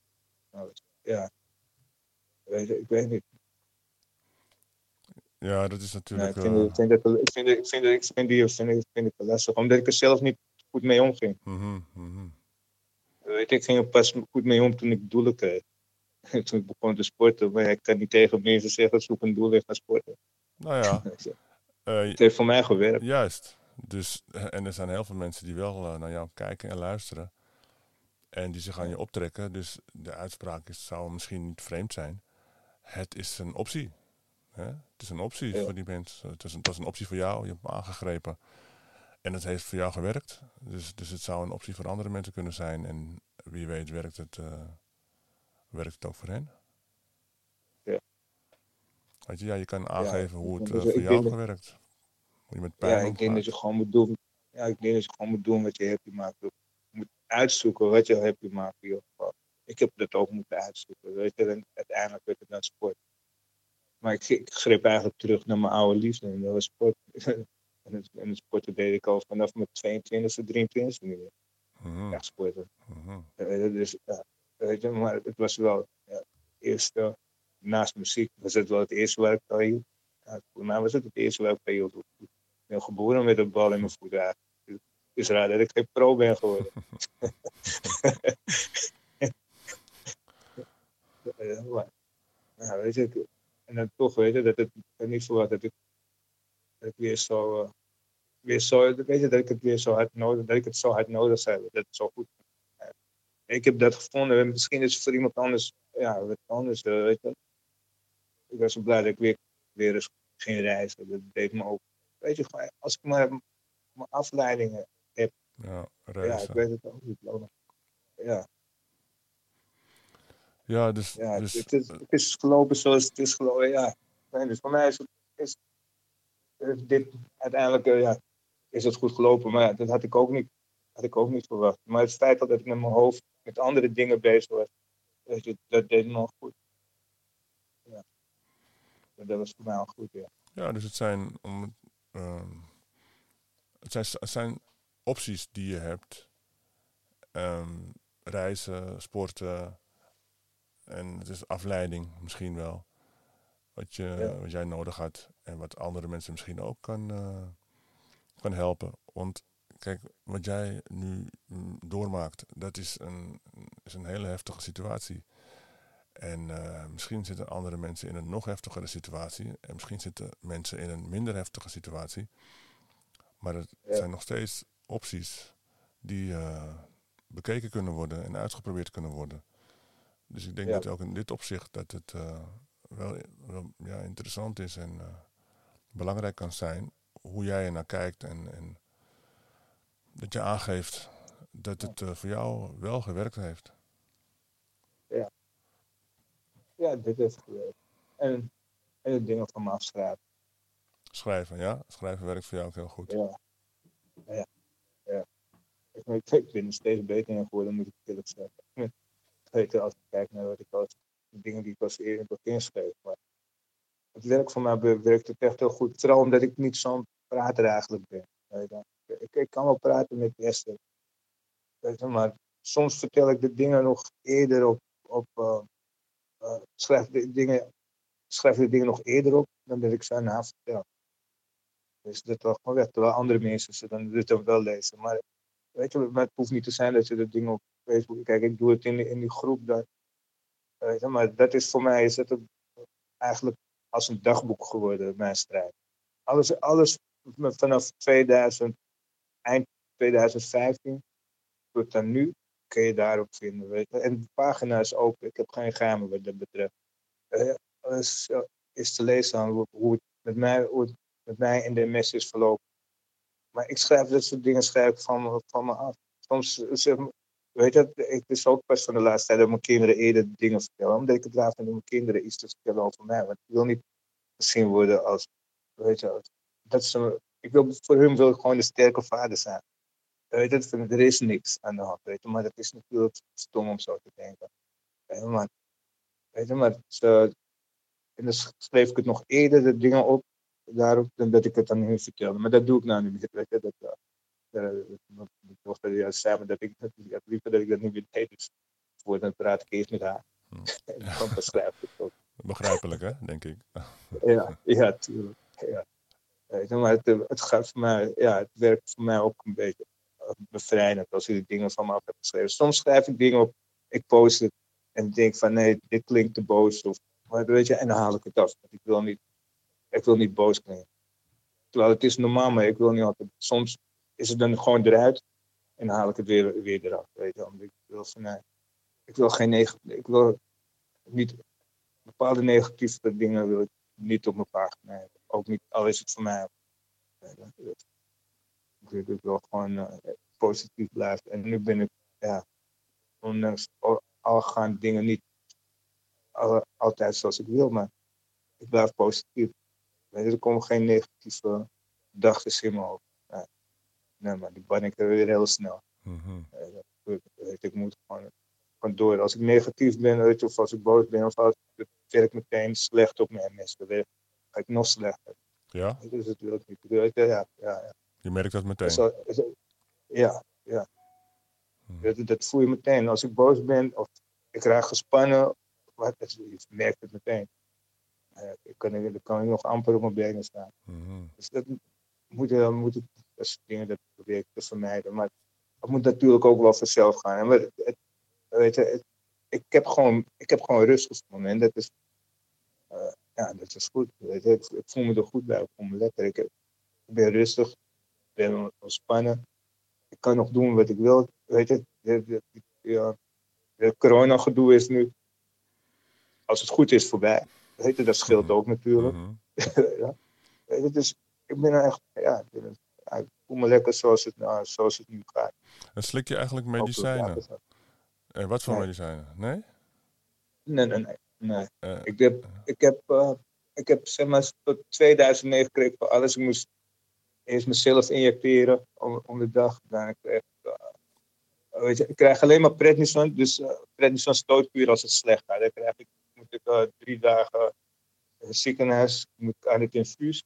Speaker 2: Nou, ja, weet je, ik weet niet.
Speaker 1: Ja, dat is
Speaker 2: Ja,
Speaker 1: natuurlijk...
Speaker 2: ik, vind,
Speaker 1: eh,
Speaker 2: ik, vind dat, ik, vind, ik, vind, ik vind die vind, ik- vind ik lastig, omdat ik er zelf niet goed mee omging.
Speaker 1: mhm.
Speaker 2: Weet ik ging er pas goed mee om toen ik doelen kreeg. <laughs> toen ik begon te sporten, maar ik kan niet tegen mensen zeggen, zoek een doel en ga sporten.
Speaker 1: Nou ja, <laughs> eh,
Speaker 2: Het heeft voor mij gewerkt.
Speaker 1: juist. Dus, eh, en er zijn heel veel mensen die wel naar jou kijken en luisteren. En die zich aan je optrekken. Dus de uitspraak is, zou misschien niet vreemd zijn. Het is een optie. Hè? Het is een optie
Speaker 2: Ja.
Speaker 1: voor die mensen. Het is, een, is een optie voor jou. Je hebt hem aangegrepen. En het heeft voor jou gewerkt. Dus, dus het zou een optie voor andere mensen kunnen zijn. En wie weet werkt het, eh, werkt het ook voor hen.
Speaker 2: Ja.
Speaker 1: Weet je, ja, je kan aangeven hoe het eh, voor jou
Speaker 2: dat-
Speaker 1: gewerkt. Hoe je met
Speaker 2: Ja,
Speaker 1: pijn
Speaker 2: ik denk dat je gewoon moet doen. Ja, ik denk dat je gewoon moet doen wat je happy maakt. Je moet uitzoeken wat je happy maakt in ieder geval. Ik heb dat ook moeten uitzoeken. Weet je, en uiteindelijk werd het dan sport. Maar ik, ik greep eigenlijk terug naar mijn oude liefde. En dat was sport. <laughs> en, het, en het sporten deed ik al vanaf mijn 22e, 23e niet meer.
Speaker 1: Mhm,
Speaker 2: Echt sporten. Dus, ja, weet je, maar het was wel ja, het eerste, naast muziek, was het wel het eerste waar ik al hield. Ja, voor mij was het het eerste waar ik al hield. Ik ben geboren met een bal in mijn voet eigenlijk. Het is raar dat ik geen pro ben geworden. <laughs> <laughs> Maar, ja, weet je, en dan toch weet je dat het ik had niet verwacht dat ik, dat ik weer zo, eh, weer zo, weet je, dat ik het weer zo hard nodig, dat ik het zo hard nodig zou hebben, dat het zo goed eh, ik heb dat gevonden. En Misschien is het voor iemand anders, ja, wat anders, eh, weet je. Ik was zo blij dat ik weer, weer eens ging reizen. Dat deed me ook, weet je, gewoon, als ik maar mijn afleidingen,
Speaker 1: Ja,
Speaker 2: ja, ik
Speaker 1: reizen.
Speaker 2: weet het ook niet. Ja,
Speaker 1: Ja, dus,
Speaker 2: ja
Speaker 1: dus
Speaker 2: het, is, het is gelopen zoals het is gelopen, ja. Nee, dus voor mij is, het, is, is dit uiteindelijk, eh, ja, is het goed gelopen. Maar ja, dat had ik ook niet, had ik ook niet verwacht. Maar het feit dat ik met mijn hoofd met andere dingen bezig was, weet je, dat deed me al goed. Ja. Dat was voor mij al goed, ja.
Speaker 1: Ja, dus het zijn, om, het, ehm, het zijn, het zijn opties die je hebt. Ehm, reizen, sporten. En het is afleiding misschien wel. Wat, je,
Speaker 2: Ja.
Speaker 1: wat jij nodig had. En wat andere mensen misschien ook kan, eh, kan helpen. Want kijk, wat jij nu mm, doormaakt, dat is een, is een hele heftige situatie. En eh, misschien zitten andere mensen in een nog heftigere situatie. En misschien zitten mensen in een minder heftige situatie. Maar het
Speaker 2: Ja.
Speaker 1: zijn nog steeds opties die eh, bekeken kunnen worden en uitgeprobeerd kunnen worden. Dus ik denk
Speaker 2: Ja.
Speaker 1: dat ook in dit opzicht dat het eh, wel, wel ja, interessant is en uh, belangrijk kan zijn. Hoe jij er naar kijkt en, en dat je aangeeft dat het uh, voor jou wel gewerkt heeft.
Speaker 2: Ja. Ja, dit heeft gewerkt. En, en de dingen van me afschrijven.
Speaker 1: Schrijven, ja? Schrijven werkt voor jou ook heel goed.
Speaker 2: Ja. Ja. ja. Ik, ik, ik ben er steeds beter in geworden, moet ik eerlijk zeggen. Weet als ik kijk naar wat ik de dingen die ik als eerder heb inschreef. Maar het werk voor mij werkt het echt heel goed. Vooral omdat ik niet zo'n prater eigenlijk ben. Ik, ik kan wel praten met Esther. Maar soms vertel ik de dingen nog eerder op. op uh, uh, schrijf, de dingen, schrijf de dingen nog eerder op dan dat ik ze aan vertel. Dus dat toch gewoon. Terwijl andere mensen ze dan dit ook wel lezen. Maar weet je, het hoeft niet te zijn dat je de dingen op Facebook. Kijk, ik doe het in, in die groep. Dat, maar dat is voor mij is het eigenlijk als een dagboek geworden, mijn strijd. Alles, alles vanaf 2000, eind 2015 tot dan nu kun je daarop vinden. En de pagina is open. Ik heb geen geheimen wat dat betreft. Uh, alles uh, is te lezen aan hoe, het met mij, met mij in de mes is verlopen. Maar ik schrijf dat soort dingen schrijf van, van me af. Soms, zeg, weet je, het is ook pas van de laatste tijd dat mijn kinderen eerder dingen vertellen. Omdat ik het raar vind om mijn kinderen iets te vertellen over mij. Want ik wil niet gezien worden als, weet je, dat ze, ik wil, voor hun wil ik gewoon de sterke vader zijn. Weet je, er is niks aan de hand, weet je, maar dat is natuurlijk stom om zo te denken. Maar, weet je, maar en dan schreef ik het nog eerder, de dingen op, daarop, dan dat ik het aan hun vertelde. Maar dat doe ik nou niet meer, weet je, dat, uh, ik mocht er juist samen dat ik, dat, liever dat ik dat niet meer deed, dus voor dan praat ik eerst met haar. Hm. en dan beschrijf ik het ook.
Speaker 1: Begrijpelijk, hè, denk ik.
Speaker 2: ja, ja, tuurlijk. Ja. maar het, het gaat voor mij, ja, het werkt voor mij ook een beetje bevrijdend als ik de dingen van me af heb geschreven. Soms schrijf ik dingen op, ik post het en denk van nee, dit klinkt te boos. Of, weet je, en dan haal ik het af. Ik wil niet, ik wil niet boos klinken. Terwijl het is normaal, maar ik wil niet altijd. Soms is het dan gewoon eruit en dan haal ik het weer, weer eraf. Weet je, ik wil van ik wil geen negatief, ik wil niet bepaalde negatieve dingen wil ik niet op mijn pagina hebben. Ook niet, al is het voor mij. Ik wil gewoon uh, positief blijven. En nu ben ik, ja, ondanks al gaan dingen niet al, altijd zoals ik wil, maar ik blijf positief. er komen geen negatieve gedachten in me op. Nee, maar die ban ik er weer heel snel. Mm -hmm. ik moet gewoon gewoon door. Als ik negatief ben, weet je, of als ik boos ben, of als ik werk meteen slecht op mijn. Dan ga ik nog slechter.
Speaker 1: Ja?
Speaker 2: Dus het wil ik niet. Ja, ja, ja.
Speaker 1: Je merkt dat meteen?
Speaker 2: Zo, ja, ja. Hm. Dat, dat, voel je meteen. Als ik boos ben of ik raak gespannen, wat, je merkt het meteen. Uh, ik kan, dan kan ik nog amper op mijn benen staan. Mm Dus dat moet, moet dat soort dingen dat probeer ik te vermijden. Maar het moet natuurlijk ook wel vanzelf gaan. En het, Weet je, ik heb gewoon, ik heb gewoon rust gevonden. En dat is, uh, ja, dat is goed. Weet je. Ik, ik, voel me er goed bij, ik voel me lekker. Ik, ik ben rustig, ik ben ontspannen. Ik kan nog doen wat ik wil. Weet je, de, de, ja, de corona-gedoe is nu, als het goed is, voorbij. Weet je, dat scheelt ook natuurlijk. Mm -hmm. <laughs> ja. Weet je, dus ik ben echt, ja, ik voel me lekker zoals het, nou, zoals het nu gaat.
Speaker 1: En slik je eigenlijk medicijnen? En wat voor nee. medicijnen? Nee?
Speaker 2: Nee, nee, nee. nee. Uh, ik heb, ik heb, uh, ik heb zeg maar, tot 2009 kreeg ik voor alles. Ik moest eerst mezelf injecteren om, om de dag. Kreeg ik, uh, weet je, ik krijg alleen maar prednison. Dus uh, prednison stootkuur als het slecht gaat. Dan krijg ik, moet ik drie dagen ziekenhuis, moet ik aan het infuus.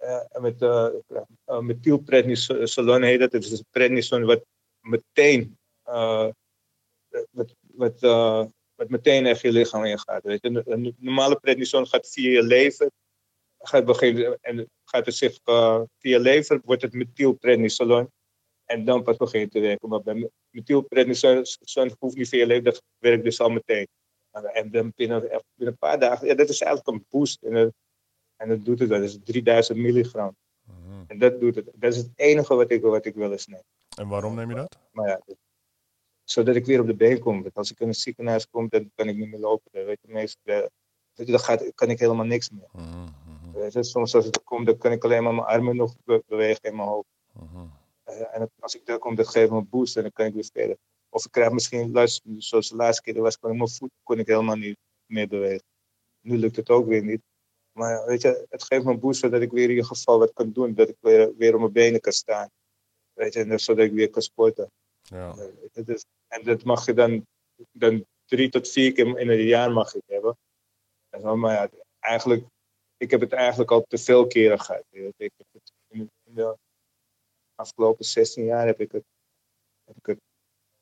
Speaker 2: En met uh, methylprednisolone heet dat. Het is prednison wat meteen wat, wat, wat meteen echt je lichaam ingaat. Weet je. Een, normale prednison gaat via je lever. Gaat beginnen, en gaat het zich via lever, wordt het methylprednisolone. En dan pas begin je te werken. Maar bij methylprednisolone hoeft niet via je lever, dat werkt dus al meteen. En dan binnen, binnen een paar dagen, ja, dat is eigenlijk een boost. En, en dat doet het, dat is 3000 milligram. Mm En dat doet het. Dat is het enige wat ik, wat ik wil eens nemen.
Speaker 1: En waarom neem je dat?
Speaker 2: Maar ja, zodat ik weer op de been kom. Want als ik in een ziekenhuis kom, dan kan ik niet meer lopen. Dat weet je, dan gaat, kan ik helemaal niks meer.
Speaker 1: Mhm, mhm,
Speaker 2: Weet je, soms als het komt, dan kan ik alleen maar mijn armen nog be- bewegen in mijn hoofd.
Speaker 1: mhm.
Speaker 2: Eh, en als ik daar kom, dan geef ik me een boost en dan kan ik weer verder. Of ik krijg misschien, zoals de laatste keer was, kon ik mijn voet kon ik helemaal niet meer bewegen. Nu lukt het ook weer niet. Maar ja, weet je, het geeft me een boost zodat ik weer in ieder geval wat kan doen. Dat ik weer, weer op mijn benen kan staan. Weet je, en dat- zodat ik weer kan sporten.
Speaker 1: Ja.
Speaker 2: Eh, is- en dat mag je dan, dan drie tot vier keer in een jaar mag ik hebben. En zo, maar ja, eigenlijk, ik heb het eigenlijk al te veel keren gehad. Ik heb het in, de afgelopen 16 jaar heb ik het, heb ik het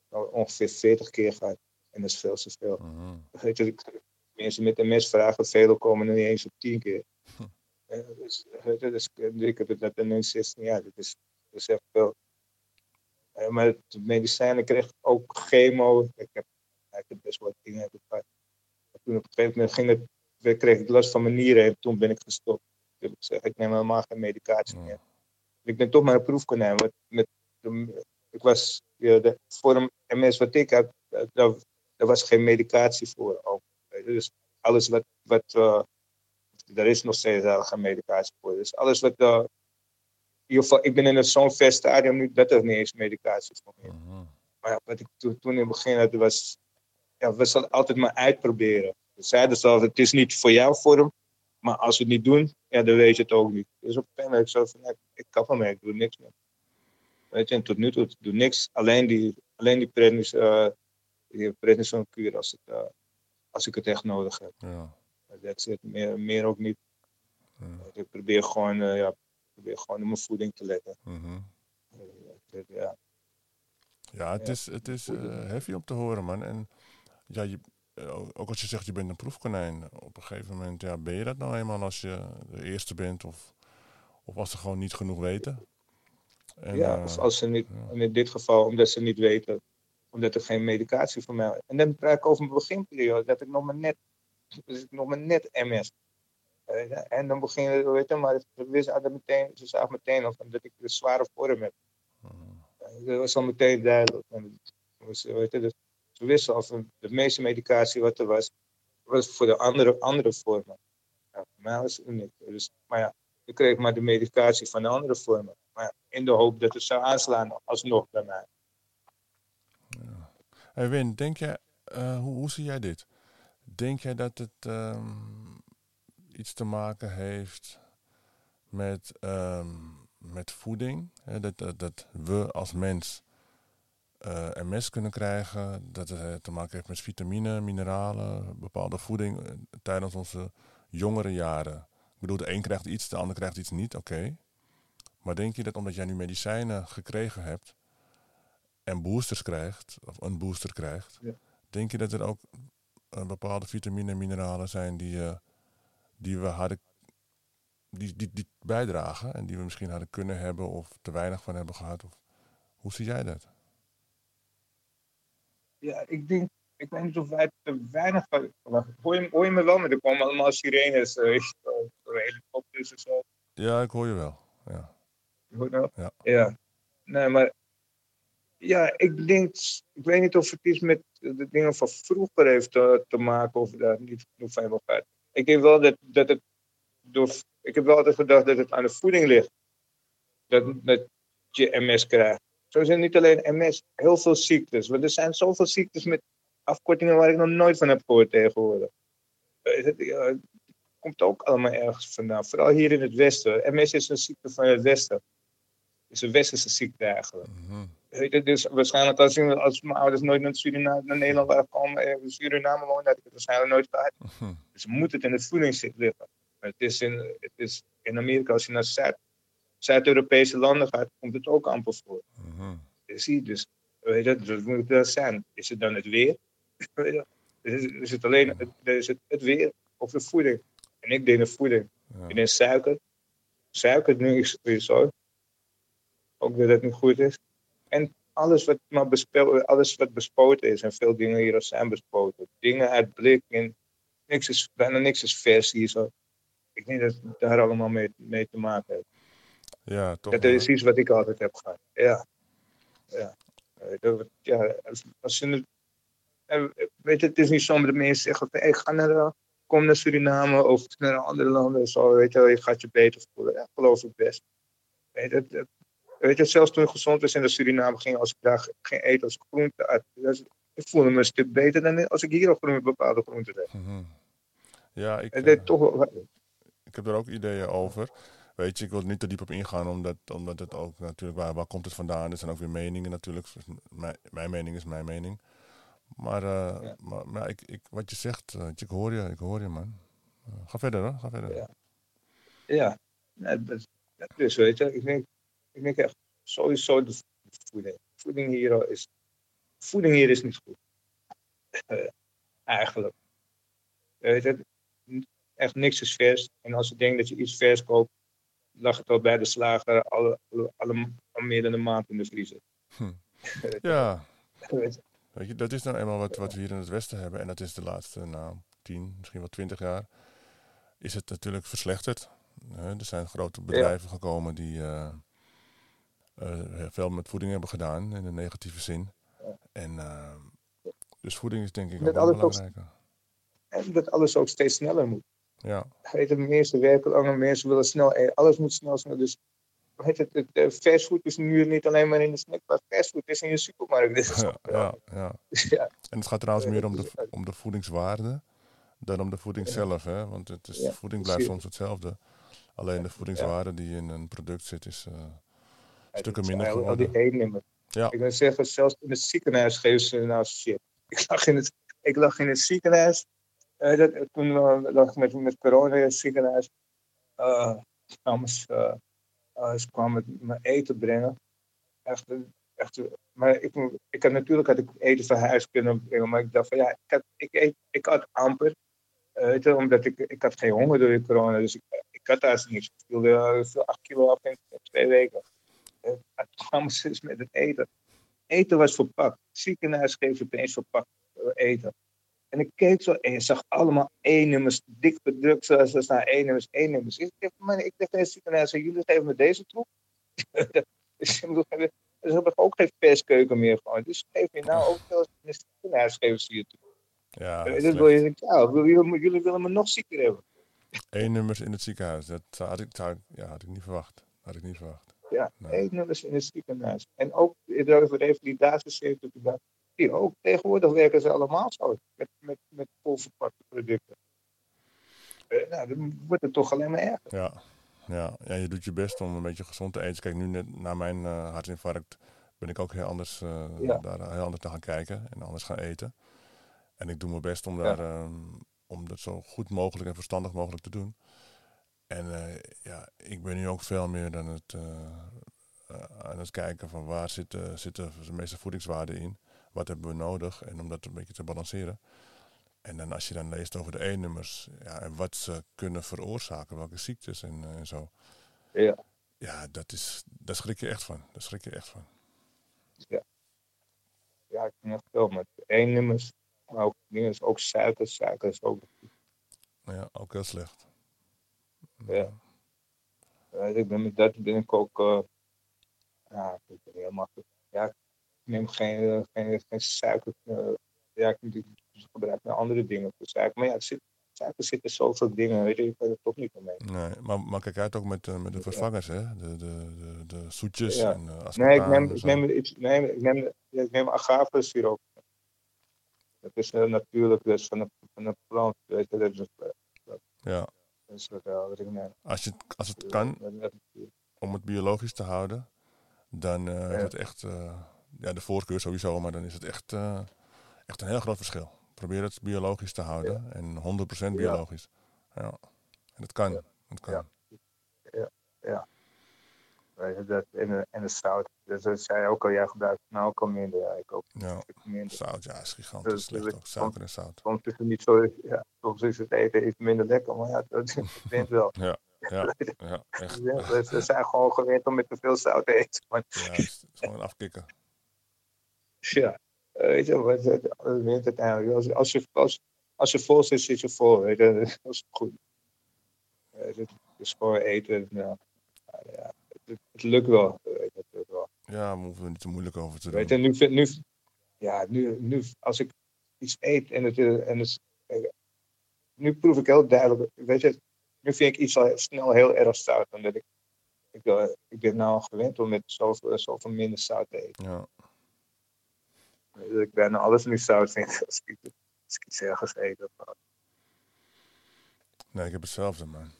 Speaker 2: al ongeveer 40 keer gehad. En dat is veel te veel.
Speaker 1: mhm.
Speaker 2: Weet je, ik- mensen met MS vragen, velen komen er niet eens op 10 keer. Eh, Dus, weet je, dus, ik heb het in 16 jaar. Dat is, dat is echt veel. Eh, maar de medicijnen kreeg ook chemo. Ik heb, ja, ik heb best wel wat dingen heb gehad. En toen op een gegeven moment ging het, kreeg ik last van mijn nieren en toen ben ik gestopt. Ik zeg, ik neem helemaal geen medicatie
Speaker 1: Ja.
Speaker 2: meer. Ik ben toch maar een proef kunnen nemen. want Met, de- ik was, ja, de vorm MS wat ik had, eh, daar, daar was geen medicatie voor. Ook. Dus alles wat, wat eh, er is nog steeds eigenlijk geen medicatie voor. Dus alles wat, eh, in ieder geval, ik ben in zo'n ver stadium nu dat er niet eens medicatie voor me is.
Speaker 1: Mhm.
Speaker 2: Maar ja, wat ik toen, toen in het begin had, was, ja, we zullen altijd maar uitproberen. Ze zeiden zelf, het is niet voor jouw vorm, maar als we het niet doen, ja, dan weet je het ook niet. Dus op een gegeven moment zo van, ik kap ermee, ik doe niks meer. Weet je, en tot nu toe, ik doe niks, alleen die, alleen die prednis, eh die prednisonkuur als, het, eh, als ik het echt nodig heb.
Speaker 1: Ja.
Speaker 2: Dat zit meer, meer ook niet.
Speaker 1: Ja.
Speaker 2: Ik probeer gewoon, eh, ja, probeer gewoon op mijn voeding te letten.
Speaker 1: Mhm.
Speaker 2: Eh, Ja,
Speaker 1: Ja, het is, het is eh, heavy om te horen, man. En ja, je, ook als je zegt je bent een proefkonijn, op een gegeven moment ja, ben je dat nou eenmaal als je de eerste bent of, of als ze gewoon niet genoeg weten. En,
Speaker 2: ja of als ze niet,
Speaker 1: ja.
Speaker 2: in dit geval omdat ze niet weten, omdat er geen medicatie voor mij is. En dan praat ik over mijn beginperiode, dat ik nog maar net, dus ik nog maar net MS. En dan begin je, weet je, maar ze altijd meteen, ze zagen meteen of dat ik een zware vorm heb.
Speaker 1: mhm.
Speaker 2: Dat was al meteen duidelijk. En was, weet je, dus ze wisten al van de meeste medicatie wat er was, was voor de andere, andere vormen. Ja, voor mij was het niet. Dus, maar ja, ik kreeg maar de medicatie van de andere vormen. Maar in de hoop dat het zou aanslaan alsnog bij mij.
Speaker 1: Hey Win, denk jij, eh, hoe, hoe zie jij dit? Denk jij dat het ehm, iets te maken heeft met, ehm, met voeding? Dat, dat, we als mens eh, MS kunnen krijgen, dat het eh, te maken heeft met vitamine, mineralen, bepaalde voeding tijdens onze jongere jaren. Ik bedoel, de een krijgt iets, de ander krijgt iets niet, oké. Maar denk je dat omdat jij nu medicijnen gekregen hebt en boosters krijgt, of een booster krijgt,
Speaker 2: Ja.
Speaker 1: denk je dat er ook eh, bepaalde vitamine en mineralen zijn die, eh, die we hadden, die, die, die bijdragen en die we misschien hadden kunnen hebben of te weinig van hebben gehad? Of, hoe zie jij dat?
Speaker 2: Ja, ik denk, ik weet niet of wij te weinig van. Hoor je, hoor je me wel? Maar er komen allemaal sirenes, uh, helikopters en zo.
Speaker 1: Ja, ik hoor je wel. Ja.
Speaker 2: Je hoort wel?
Speaker 1: Ja.
Speaker 2: ja. Nee, maar. Ja, ik denk. Ik weet niet of het iets met de dingen van vroeger heeft te, te maken of daar niet genoeg van gehad. Ik denk wel dat, dat het. Ik heb wel altijd gedacht dat het aan de voeding ligt. Dat, je MS krijgt. Zo zijn niet alleen MS, heel veel ziektes. Want er zijn zoveel ziektes met afkortingen waar ik nog nooit van heb gehoord tegenwoordig. Eh, het komt ook allemaal ergens vandaan. Vooral hier in het Westen. MS is een ziekte van het Westen. Het is een Westerse ziekte eigenlijk.
Speaker 1: Mhm.
Speaker 2: Weet je, dus waarschijnlijk als, als mijn ouders nooit naar, Suriname, naar Nederland waren gekomen en in Suriname woonden, had ik het waarschijnlijk nooit gehad.
Speaker 1: Mhm.
Speaker 2: Dus moet het in het voeding liggen. Maar het is in, het is in Amerika, als je naar Zuid, Zuid-Europese landen gaat, komt het ook amper voor.
Speaker 1: Mhm.
Speaker 2: Je ziet dus, weet je, dus moet wel zijn. Is het dan het weer? <clears throat> Weet je, is, het- is het alleen het, is het, het weer of de voeding? En ik denk de voeding.
Speaker 1: Ja.
Speaker 2: Ik denk suiker. Suiker nu is sowieso. Ook dat het niet goed is. En alles wat, maar bespel, alles wat bespoten is, en veel dingen hier zijn bespoten. Dingen uit blik en niks is, bijna niks is vers hier zo. Ik denk dat het daar allemaal mee, mee te maken heeft.
Speaker 1: ja, toch.
Speaker 2: Dat is iets wat ik altijd heb gehad. Ja. Ja. Eh, dat- ja als, als je het, eh, weet je, het is niet zo dat mensen zeggen van, hey, ga naar de, kom naar Suriname of naar andere landen, zo, weet je, je gaat je beter voelen. Ja, geloof ik best. Weet je, weet je, zelfs toen ik gezond was en naar Suriname ging, als ik daar ging eten als groente uit, ik voelde me een stuk beter dan als ik hier al groente, bepaalde groenten heb.
Speaker 1: Mhm. Ja, ik,
Speaker 2: deed
Speaker 1: eh,
Speaker 2: toch wel,
Speaker 1: ik heb er ook ideeën over. Weet je, ik wil er niet te diep op ingaan, omdat, omdat het ook natuurlijk, waar, waar komt het vandaan? Er zijn ook weer meningen natuurlijk. Dus Mijn, mijn mening is mijn mening. Maar, eh,
Speaker 2: Ja.
Speaker 1: maar, maar ik, ik, wat je zegt, eh, ik hoor je, ik hoor je man. Ga verder hoor, ga verder.
Speaker 2: Ja. ja, nee, dat, dat dus weet je, ik denk, ik denk echt sowieso de voeding. Voeding hier is, voeding hier is niet goed. Eh, eigenlijk. Weet je, echt niks is vers. En als je denkt dat je iets vers koopt, lag het al bij de slager alle, alle, alle- al meer dan een maand in de vriezer.
Speaker 1: Hm. <laughs> Ja,
Speaker 2: Weet je,
Speaker 1: dat is nou eenmaal wat, wat we hier in het Westen hebben. En dat is de laatste, nou, tien, misschien wel twintig jaar, is het natuurlijk verslechterd. Er zijn grote bedrijven gekomen die eh, eh, veel met voeding hebben gedaan, in een negatieve zin. En eh, dus voeding is denk ik ook wel
Speaker 2: ook-
Speaker 1: belangrijker.
Speaker 2: En dat alles ook steeds sneller moet.
Speaker 1: Ja,
Speaker 2: Weet je, mensen werken langer, mensen willen snel eten. Alles moet snel, snel. Dus weet het, het, eh, fastfood is nu niet alleen maar in de snackbar. Fastfood is in je supermarkt. Is <laughs>
Speaker 1: ja, ja, ja. <laughs>
Speaker 2: ja.
Speaker 1: En het gaat trouwens meer om de, om de voedingswaarde dan om de voeding zelf. Hè? Want het is, voeding blijft soms hetzelfde. Alleen de voedingswaarde die in een product zit is eh, stukken minder
Speaker 2: al- al die
Speaker 1: geworden. Ja.
Speaker 2: Ik wil zeggen, zelfs in het ziekenhuis geven ze nou <laughs> shit. Ik lag in het, ik lag in het ziekenhuis. eh, dat, toen uh, lag ik met, met corona in het ziekenhuis. eh ze, eh, eh, ze kwamen me eten brengen. Echt, eh, echt, eh, maar ik, ik had natuurlijk had ik eten van huis kunnen brengen. Maar ik dacht van ja, ik had, ik eet, ik had amper. eh, je, omdat ik, ik had geen honger door de corona. Dus ik, ik had daar niks. Ik wilde uh, veel 8 kilo af in twee weken. Eh, Het kwamen ze <laughs> dus met het eten. Eten was verpakt. Ziekenhuis geeft opeens verpakt eh, eten. En ik keek zo en je zag allemaal E-nummers, dik bedrukt, zoals er staan E-nummers, E-nummers. Ik dacht, man, ik dacht in het ziekenhuis, jullie geven me deze troep? <laughs> dus ik bedoel, ze hebben ook geen perskeuken meer gewoon. Dus geef je nou ook wel in het ziekenhuis geven ze je troep.
Speaker 1: Ja,
Speaker 2: Eh,
Speaker 1: dat
Speaker 2: dus
Speaker 1: is
Speaker 2: wil je ja, jullie, jullie willen me nog zieker hebben.
Speaker 1: Eén nummers in het ziekenhuis. Dat had ik, ik- ja, had ik niet verwacht. Had ik niet verwacht.
Speaker 2: Ja,
Speaker 1: Nee.
Speaker 2: E-nummers in het ziekenhuis. En ook in de revalidatiecentrum. Die ook tegenwoordig werken ze allemaal zo. Met, met, met volverpakte producten. Eh, nou, dan wordt het toch alleen maar erger.
Speaker 1: Ja. Ja. ja, je doet je best om een beetje gezond te eten. Kijk, nu net na mijn eh, hartinfarct ben ik ook heel anders,
Speaker 2: Ja.
Speaker 1: daar heel anders naar gaan kijken en anders gaan eten. En ik doe mijn best om,
Speaker 2: Ja.
Speaker 1: daar, ehm, om dat zo goed mogelijk en verstandig mogelijk te doen. En eh, ja, ik ben nu ook veel meer aan het, eh, eh, aan het kijken van waar zitten, zitten de meeste voedingswaarden in. Wat hebben we nodig en om dat een beetje te balanceren. En dan als je dan leest over de E-nummers ja, en wat ze kunnen veroorzaken, welke ziektes en, en zo.
Speaker 2: Ja.
Speaker 1: Ja, dat is, daar schrik je echt van. Daar schrik je echt van.
Speaker 2: Ja, ik kan echt wel met E-nummers. Maar ook, ook suiker. Suiker is ook.
Speaker 1: Ja, ook heel slecht.
Speaker 2: Ja. ik ben met dat ben ik ook. eh, ja, ik ben heel makkelijk. Ja, ik neem geen, eh, geen, geen suiker. eh, ja, ik, ik gebruik nou andere dingen voor suiker. Maar ja, het zit, suiker zit in zoveel dingen. Weet je, ik kan er toch niet omheen.
Speaker 1: Nee, maar, maar kijk uit ook met, met de vervangers, hè? De, de, de, de zoetjes
Speaker 2: Ja.
Speaker 1: en uh,
Speaker 2: Nee, ik neem, ik neem, ik neem, ja, ik neem agave-siroop. Dat is uh, natuurlijk, is van een, van een plant. Weet je, dat is, uh,
Speaker 1: Ja,
Speaker 2: dat is uh, wat ik
Speaker 1: als, je, als het kan,
Speaker 2: Dat- dat-
Speaker 1: om het biologisch te houden, dan is
Speaker 2: Ja.
Speaker 1: het echt, eh, ja, de voorkeur sowieso, maar dan is het echt, eh, echt een heel groot verschil. Probeer het biologisch te houden en 100% biologisch. Ja. En het kan.
Speaker 2: Ja.
Speaker 1: Het kan.
Speaker 2: Ja. Je, dat, en, de- en de zout. Dus dat zei ook al, jij gebruikt het nou ook al minder. Ja, ik ook
Speaker 1: Ja,
Speaker 2: minder.
Speaker 1: zout, ja, is gigantisch
Speaker 2: Dus-
Speaker 1: slecht
Speaker 2: dus
Speaker 1: ook.
Speaker 2: ik-
Speaker 1: Suiker en zout.
Speaker 2: Soms is het niet zo, ja, soms is het eten iets minder lekker, maar ja, dat <laughs> wint wel.
Speaker 1: Ja, ja, ja, echt. <laughs>
Speaker 2: Ja, we, we zijn gewoon gewend om met te veel zout te eten. Maar
Speaker 1: Ja, is gewoon afkicken.
Speaker 2: ja, weet je, wat, wint uiteindelijk. Als, als, je, als, als je vol zit, zit je vol. Weet je, <laughs> dat is goed. Eh, Het is gewoon eten. Nou, ja, het, lukt wel. Weet het lukt wel.
Speaker 1: Ja, we hoeven er niet te moeilijk over te
Speaker 2: Weet
Speaker 1: doen.
Speaker 2: je, nu, vind- nu, ja, nu, nu, als ik iets eet en het, eh, en het, eh, nu proef ik heel duidelijk, weet je, nu vind ik iets al snel heel erg zout. Omdat ik, ik, ik ben nou gewend om met zoveel, zoveel minder zout te eten.
Speaker 1: Ja.
Speaker 2: Dus ik ben alles nu zout vind <laughs> als ik, als ik iets ergens eet. Of,
Speaker 1: Nee, ik heb hetzelfde, man.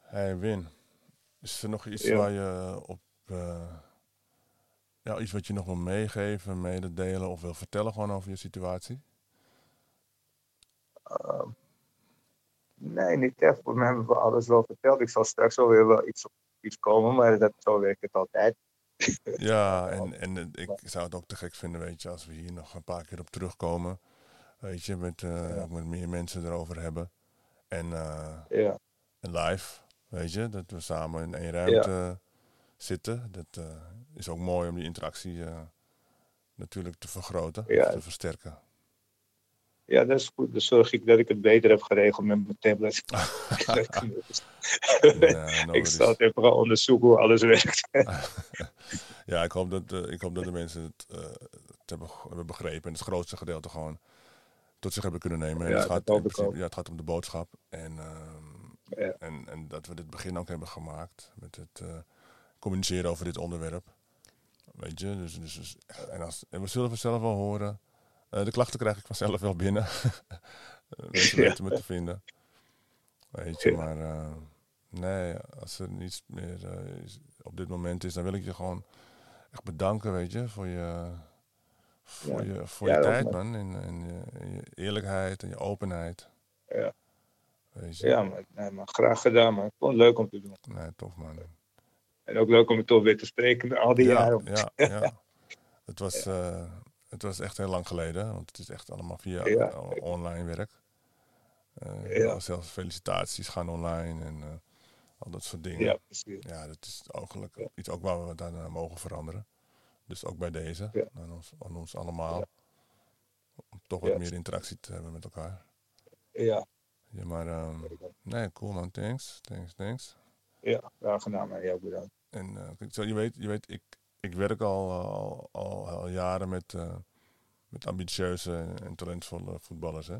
Speaker 1: Hey, Win. Is er nog iets
Speaker 2: Ja.
Speaker 1: waar je op... eh, ja, iets wat je nog wil meegeven, mededelen of wil vertellen gewoon over je situatie?
Speaker 2: Ehm, nee, niet echt. Voor mij hebben we alles wel verteld. Ik zal straks wel weer wel iets op iets komen, maar dat, zo werkt het altijd.
Speaker 1: Ja, <laughs> en, en eh, ik zou het ook te gek vinden, weet je, als we hier nog een paar keer op terugkomen. Weet je, met, eh,
Speaker 2: Ja.
Speaker 1: met meer mensen erover hebben. En, eh,
Speaker 2: Ja,
Speaker 1: en live, weet je, dat we samen in één ruimte zitten. Dat eh, is ook mooi om die interactie eh, natuurlijk te vergroten,
Speaker 2: Ja.
Speaker 1: te versterken.
Speaker 2: ja, dat is goed. Dan zorg ik dat ik het beter heb geregeld met mijn tablet. <laughs>
Speaker 1: Ja, no <laughs>
Speaker 2: ik zal het even gaan onderzoeken hoe alles werkt. <laughs>
Speaker 1: ja, ik hoop dat, eh, ik hoop dat de mensen het, het hebben, hebben begrepen en het grootste gedeelte gewoon tot zich hebben kunnen nemen. En
Speaker 2: Ja,
Speaker 1: het, gaat principe- ja, het gaat om de boodschap. En, ehm,
Speaker 2: Ja.
Speaker 1: en, en dat we dit begin ook hebben gemaakt met het eh, communiceren over dit onderwerp. Weet je, dus, dus, dus- en, als, en we zullen vanzelf wel horen. Eh, de klachten krijg ik vanzelf wel binnen. <laughs> Mensen
Speaker 2: Ja.
Speaker 1: weten me te vinden. Weet je, maar eh, nee, als er niets meer eh, is, op dit moment is, dan wil ik je gewoon echt bedanken, weet je, voor je, voor
Speaker 2: Ja.
Speaker 1: je, voor
Speaker 2: Ja,
Speaker 1: je tijd, man. En, en, je, en je eerlijkheid en je openheid.
Speaker 2: Ja.
Speaker 1: Weet je?
Speaker 2: Ja, maar, nee, maar graag gedaan, man. Ik vond het leuk om te doen.
Speaker 1: Nee, tof, man.
Speaker 2: En ook leuk om het toch weer te spreken na al die
Speaker 1: ja,
Speaker 2: jaren.
Speaker 1: ja, <laughs> ja. Het was, eh, het was echt heel lang geleden, want het is echt allemaal via
Speaker 2: Ja.
Speaker 1: online werk. Eh,
Speaker 2: Ja.
Speaker 1: Zelfs felicitaties gaan online en eh, al dat soort dingen.
Speaker 2: Ja, precies.
Speaker 1: Ja, dat is eigenlijk iets ook waar we dan mogen veranderen. Dus ook bij deze, aan, ons, aan ons allemaal. Om toch wat meer interactie te hebben met elkaar.
Speaker 2: Ja,
Speaker 1: Ja, maar ehm, nee, cool man, thanks, thanks, thanks.
Speaker 2: ja, graag gedaan, man. Ja, bedankt.
Speaker 1: En eh, zo, je weet, je weet ik, ik werk al, al, al, al jaren met, eh, met ambitieuze en, en talentvolle voetballers. Hè?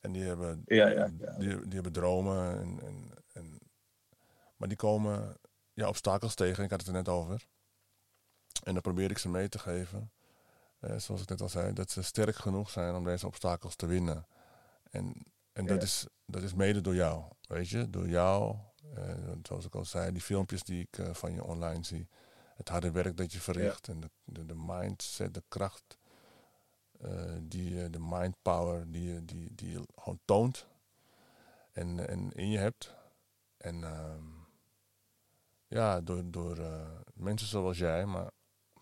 Speaker 1: En die hebben,
Speaker 2: Ja, ja, ja.
Speaker 1: Die, die hebben dromen. En, en, en, maar die komen ja, obstakels tegen. Ik had het er net over. En dan probeer ik ze mee te geven. eh, zoals ik net al zei, dat ze sterk genoeg zijn om deze obstakels te winnen. En, en dat, is, dat is mede door jou. Weet je, door jou. eh, zoals ik al zei, die filmpjes die ik eh, van je online zie. Het harde werk dat je verricht. En de, de, de mindset, de kracht. eh, die, de mind power die je, die, die je gewoon toont. En, en in je hebt. En ehm, ja, door, door mensen zoals jij, maar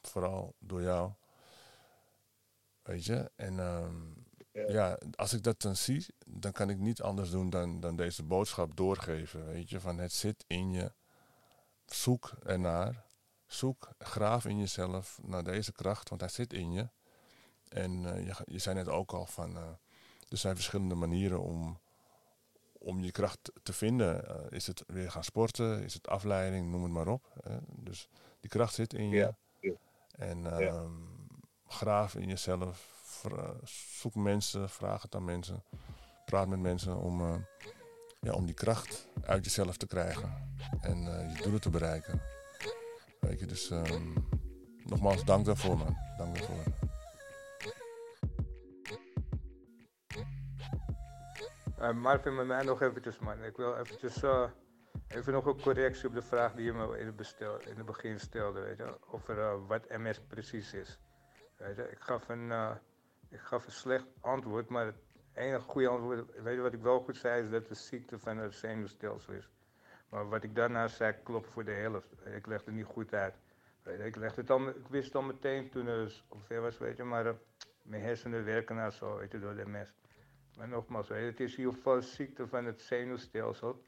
Speaker 1: vooral door jou. Weet je? En ehm,
Speaker 2: Ja.
Speaker 1: ja, als ik dat dan zie, dan kan ik niet anders doen dan, dan deze boodschap doorgeven. Weet je, van het zit in je. Zoek ernaar. Zoek, graaf in jezelf naar deze kracht, want hij zit in je. En eh, je, je zei net ook al van, eh, er zijn verschillende manieren om, om je kracht te vinden. Eh, is het weer gaan sporten, is het afleiding, noem het maar op. hè. Dus die kracht zit in je.
Speaker 2: Ja, ja.
Speaker 1: En ehm, graaf in jezelf. Zoek mensen, vraag het aan mensen. Praat met mensen om, eh, ja, om die kracht uit jezelf te krijgen. En eh, je doelen te bereiken. Weet je, dus ehm, nogmaals, dank daarvoor man. Dank daarvoor.
Speaker 3: Uh, Marvin, met mij nog eventjes, man. Ik wil eventjes, eh, even nog een correctie op de vraag die je me in het, bestel, in het begin stelde, weet je, over eh, wat MS precies is. Weet je, ik gaf een, eh, ik gaf een slecht antwoord, maar het enige goede antwoord, weet je wat ik wel goed zei, is dat het ziekte van het zenuwstelsel is. Maar wat ik daarna zei, klopt voor de helft. Ik legde het niet goed uit. Ik, legde het al, ik wist het al meteen toen het ongeveer was, weet je, maar eh, mijn hersenen werken nou zo, door de MS. Maar nogmaals, het is in ieder geval ziekte van het zenuwstelsel.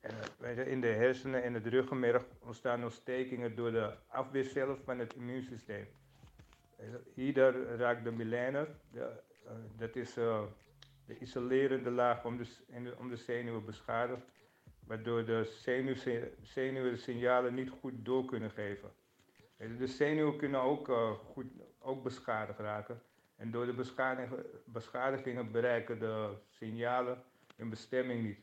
Speaker 3: En, eh, weet je, in de hersenen en het ruggenmerg ontstaan ontstekingen door de afweercellen van het immuunsysteem. Hierdoor raakt de de, eh, dat is eh, de isolerende laag om de, de- om de zenuwen beschadigd, waardoor de zenuwse- zenuwen de signalen niet goed door kunnen geven. De zenuwen kunnen ook, eh, goed, ook beschadigd raken.
Speaker 2: En door de beschadigingen, beschadigingen bereiken de signalen hun bestemming niet.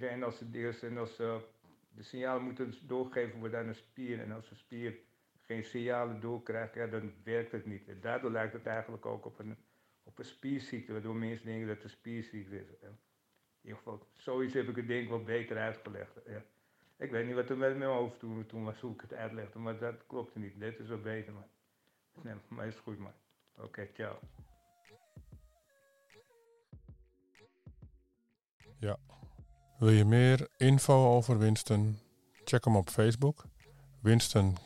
Speaker 2: En als, ze, en als de signalen moeten doorgegeven worden aan een spier. En als een spier geen signalen doorkrijgt, ja, dan werkt het niet. Daardoor lijkt het eigenlijk ook op een, op een spierziekte, waardoor mensen denken dat het een spierziekte is. In ieder geval, zoiets heb ik het denk ik wel beter uitgelegd. Ja. Ik weet niet wat er met mijn hoofd toen, toen was, hoe ik het uitlegde, maar dat klopte niet. Dit is wel beter, man. Nee, maar is goed, man. Oké, okay, ciao.
Speaker 4: Ja. Wil je meer info over Winston? Check hem op Facebook. Winston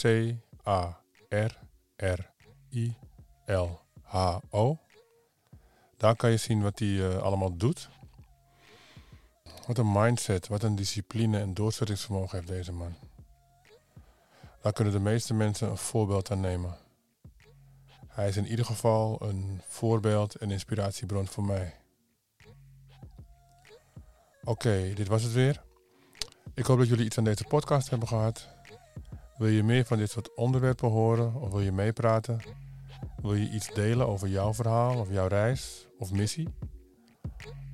Speaker 4: Carillo. C-A-R-R-I-L-H-O. Daar kan je zien wat hij uh, allemaal doet. Wat een mindset, wat een discipline en doorzettingsvermogen heeft deze man. Daar kunnen de meeste mensen een voorbeeld aan nemen. Hij is in ieder geval een voorbeeld en inspiratiebron voor mij. Oké, dit was het weer. Ik hoop dat jullie iets aan deze podcast hebben gehad. Wil je meer van dit soort onderwerpen horen of wil je meepraten? Wil je iets delen over jouw verhaal of jouw reis of missie?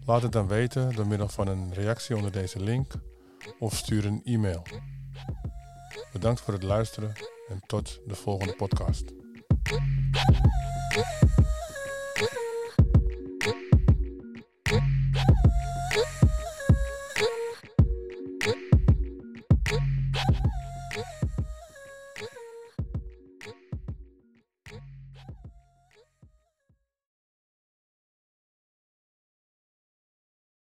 Speaker 4: Laat het dan weten door middel van een reactie onder deze link of stuur een e-mail. Bedankt voor het luisteren en tot de volgende podcast.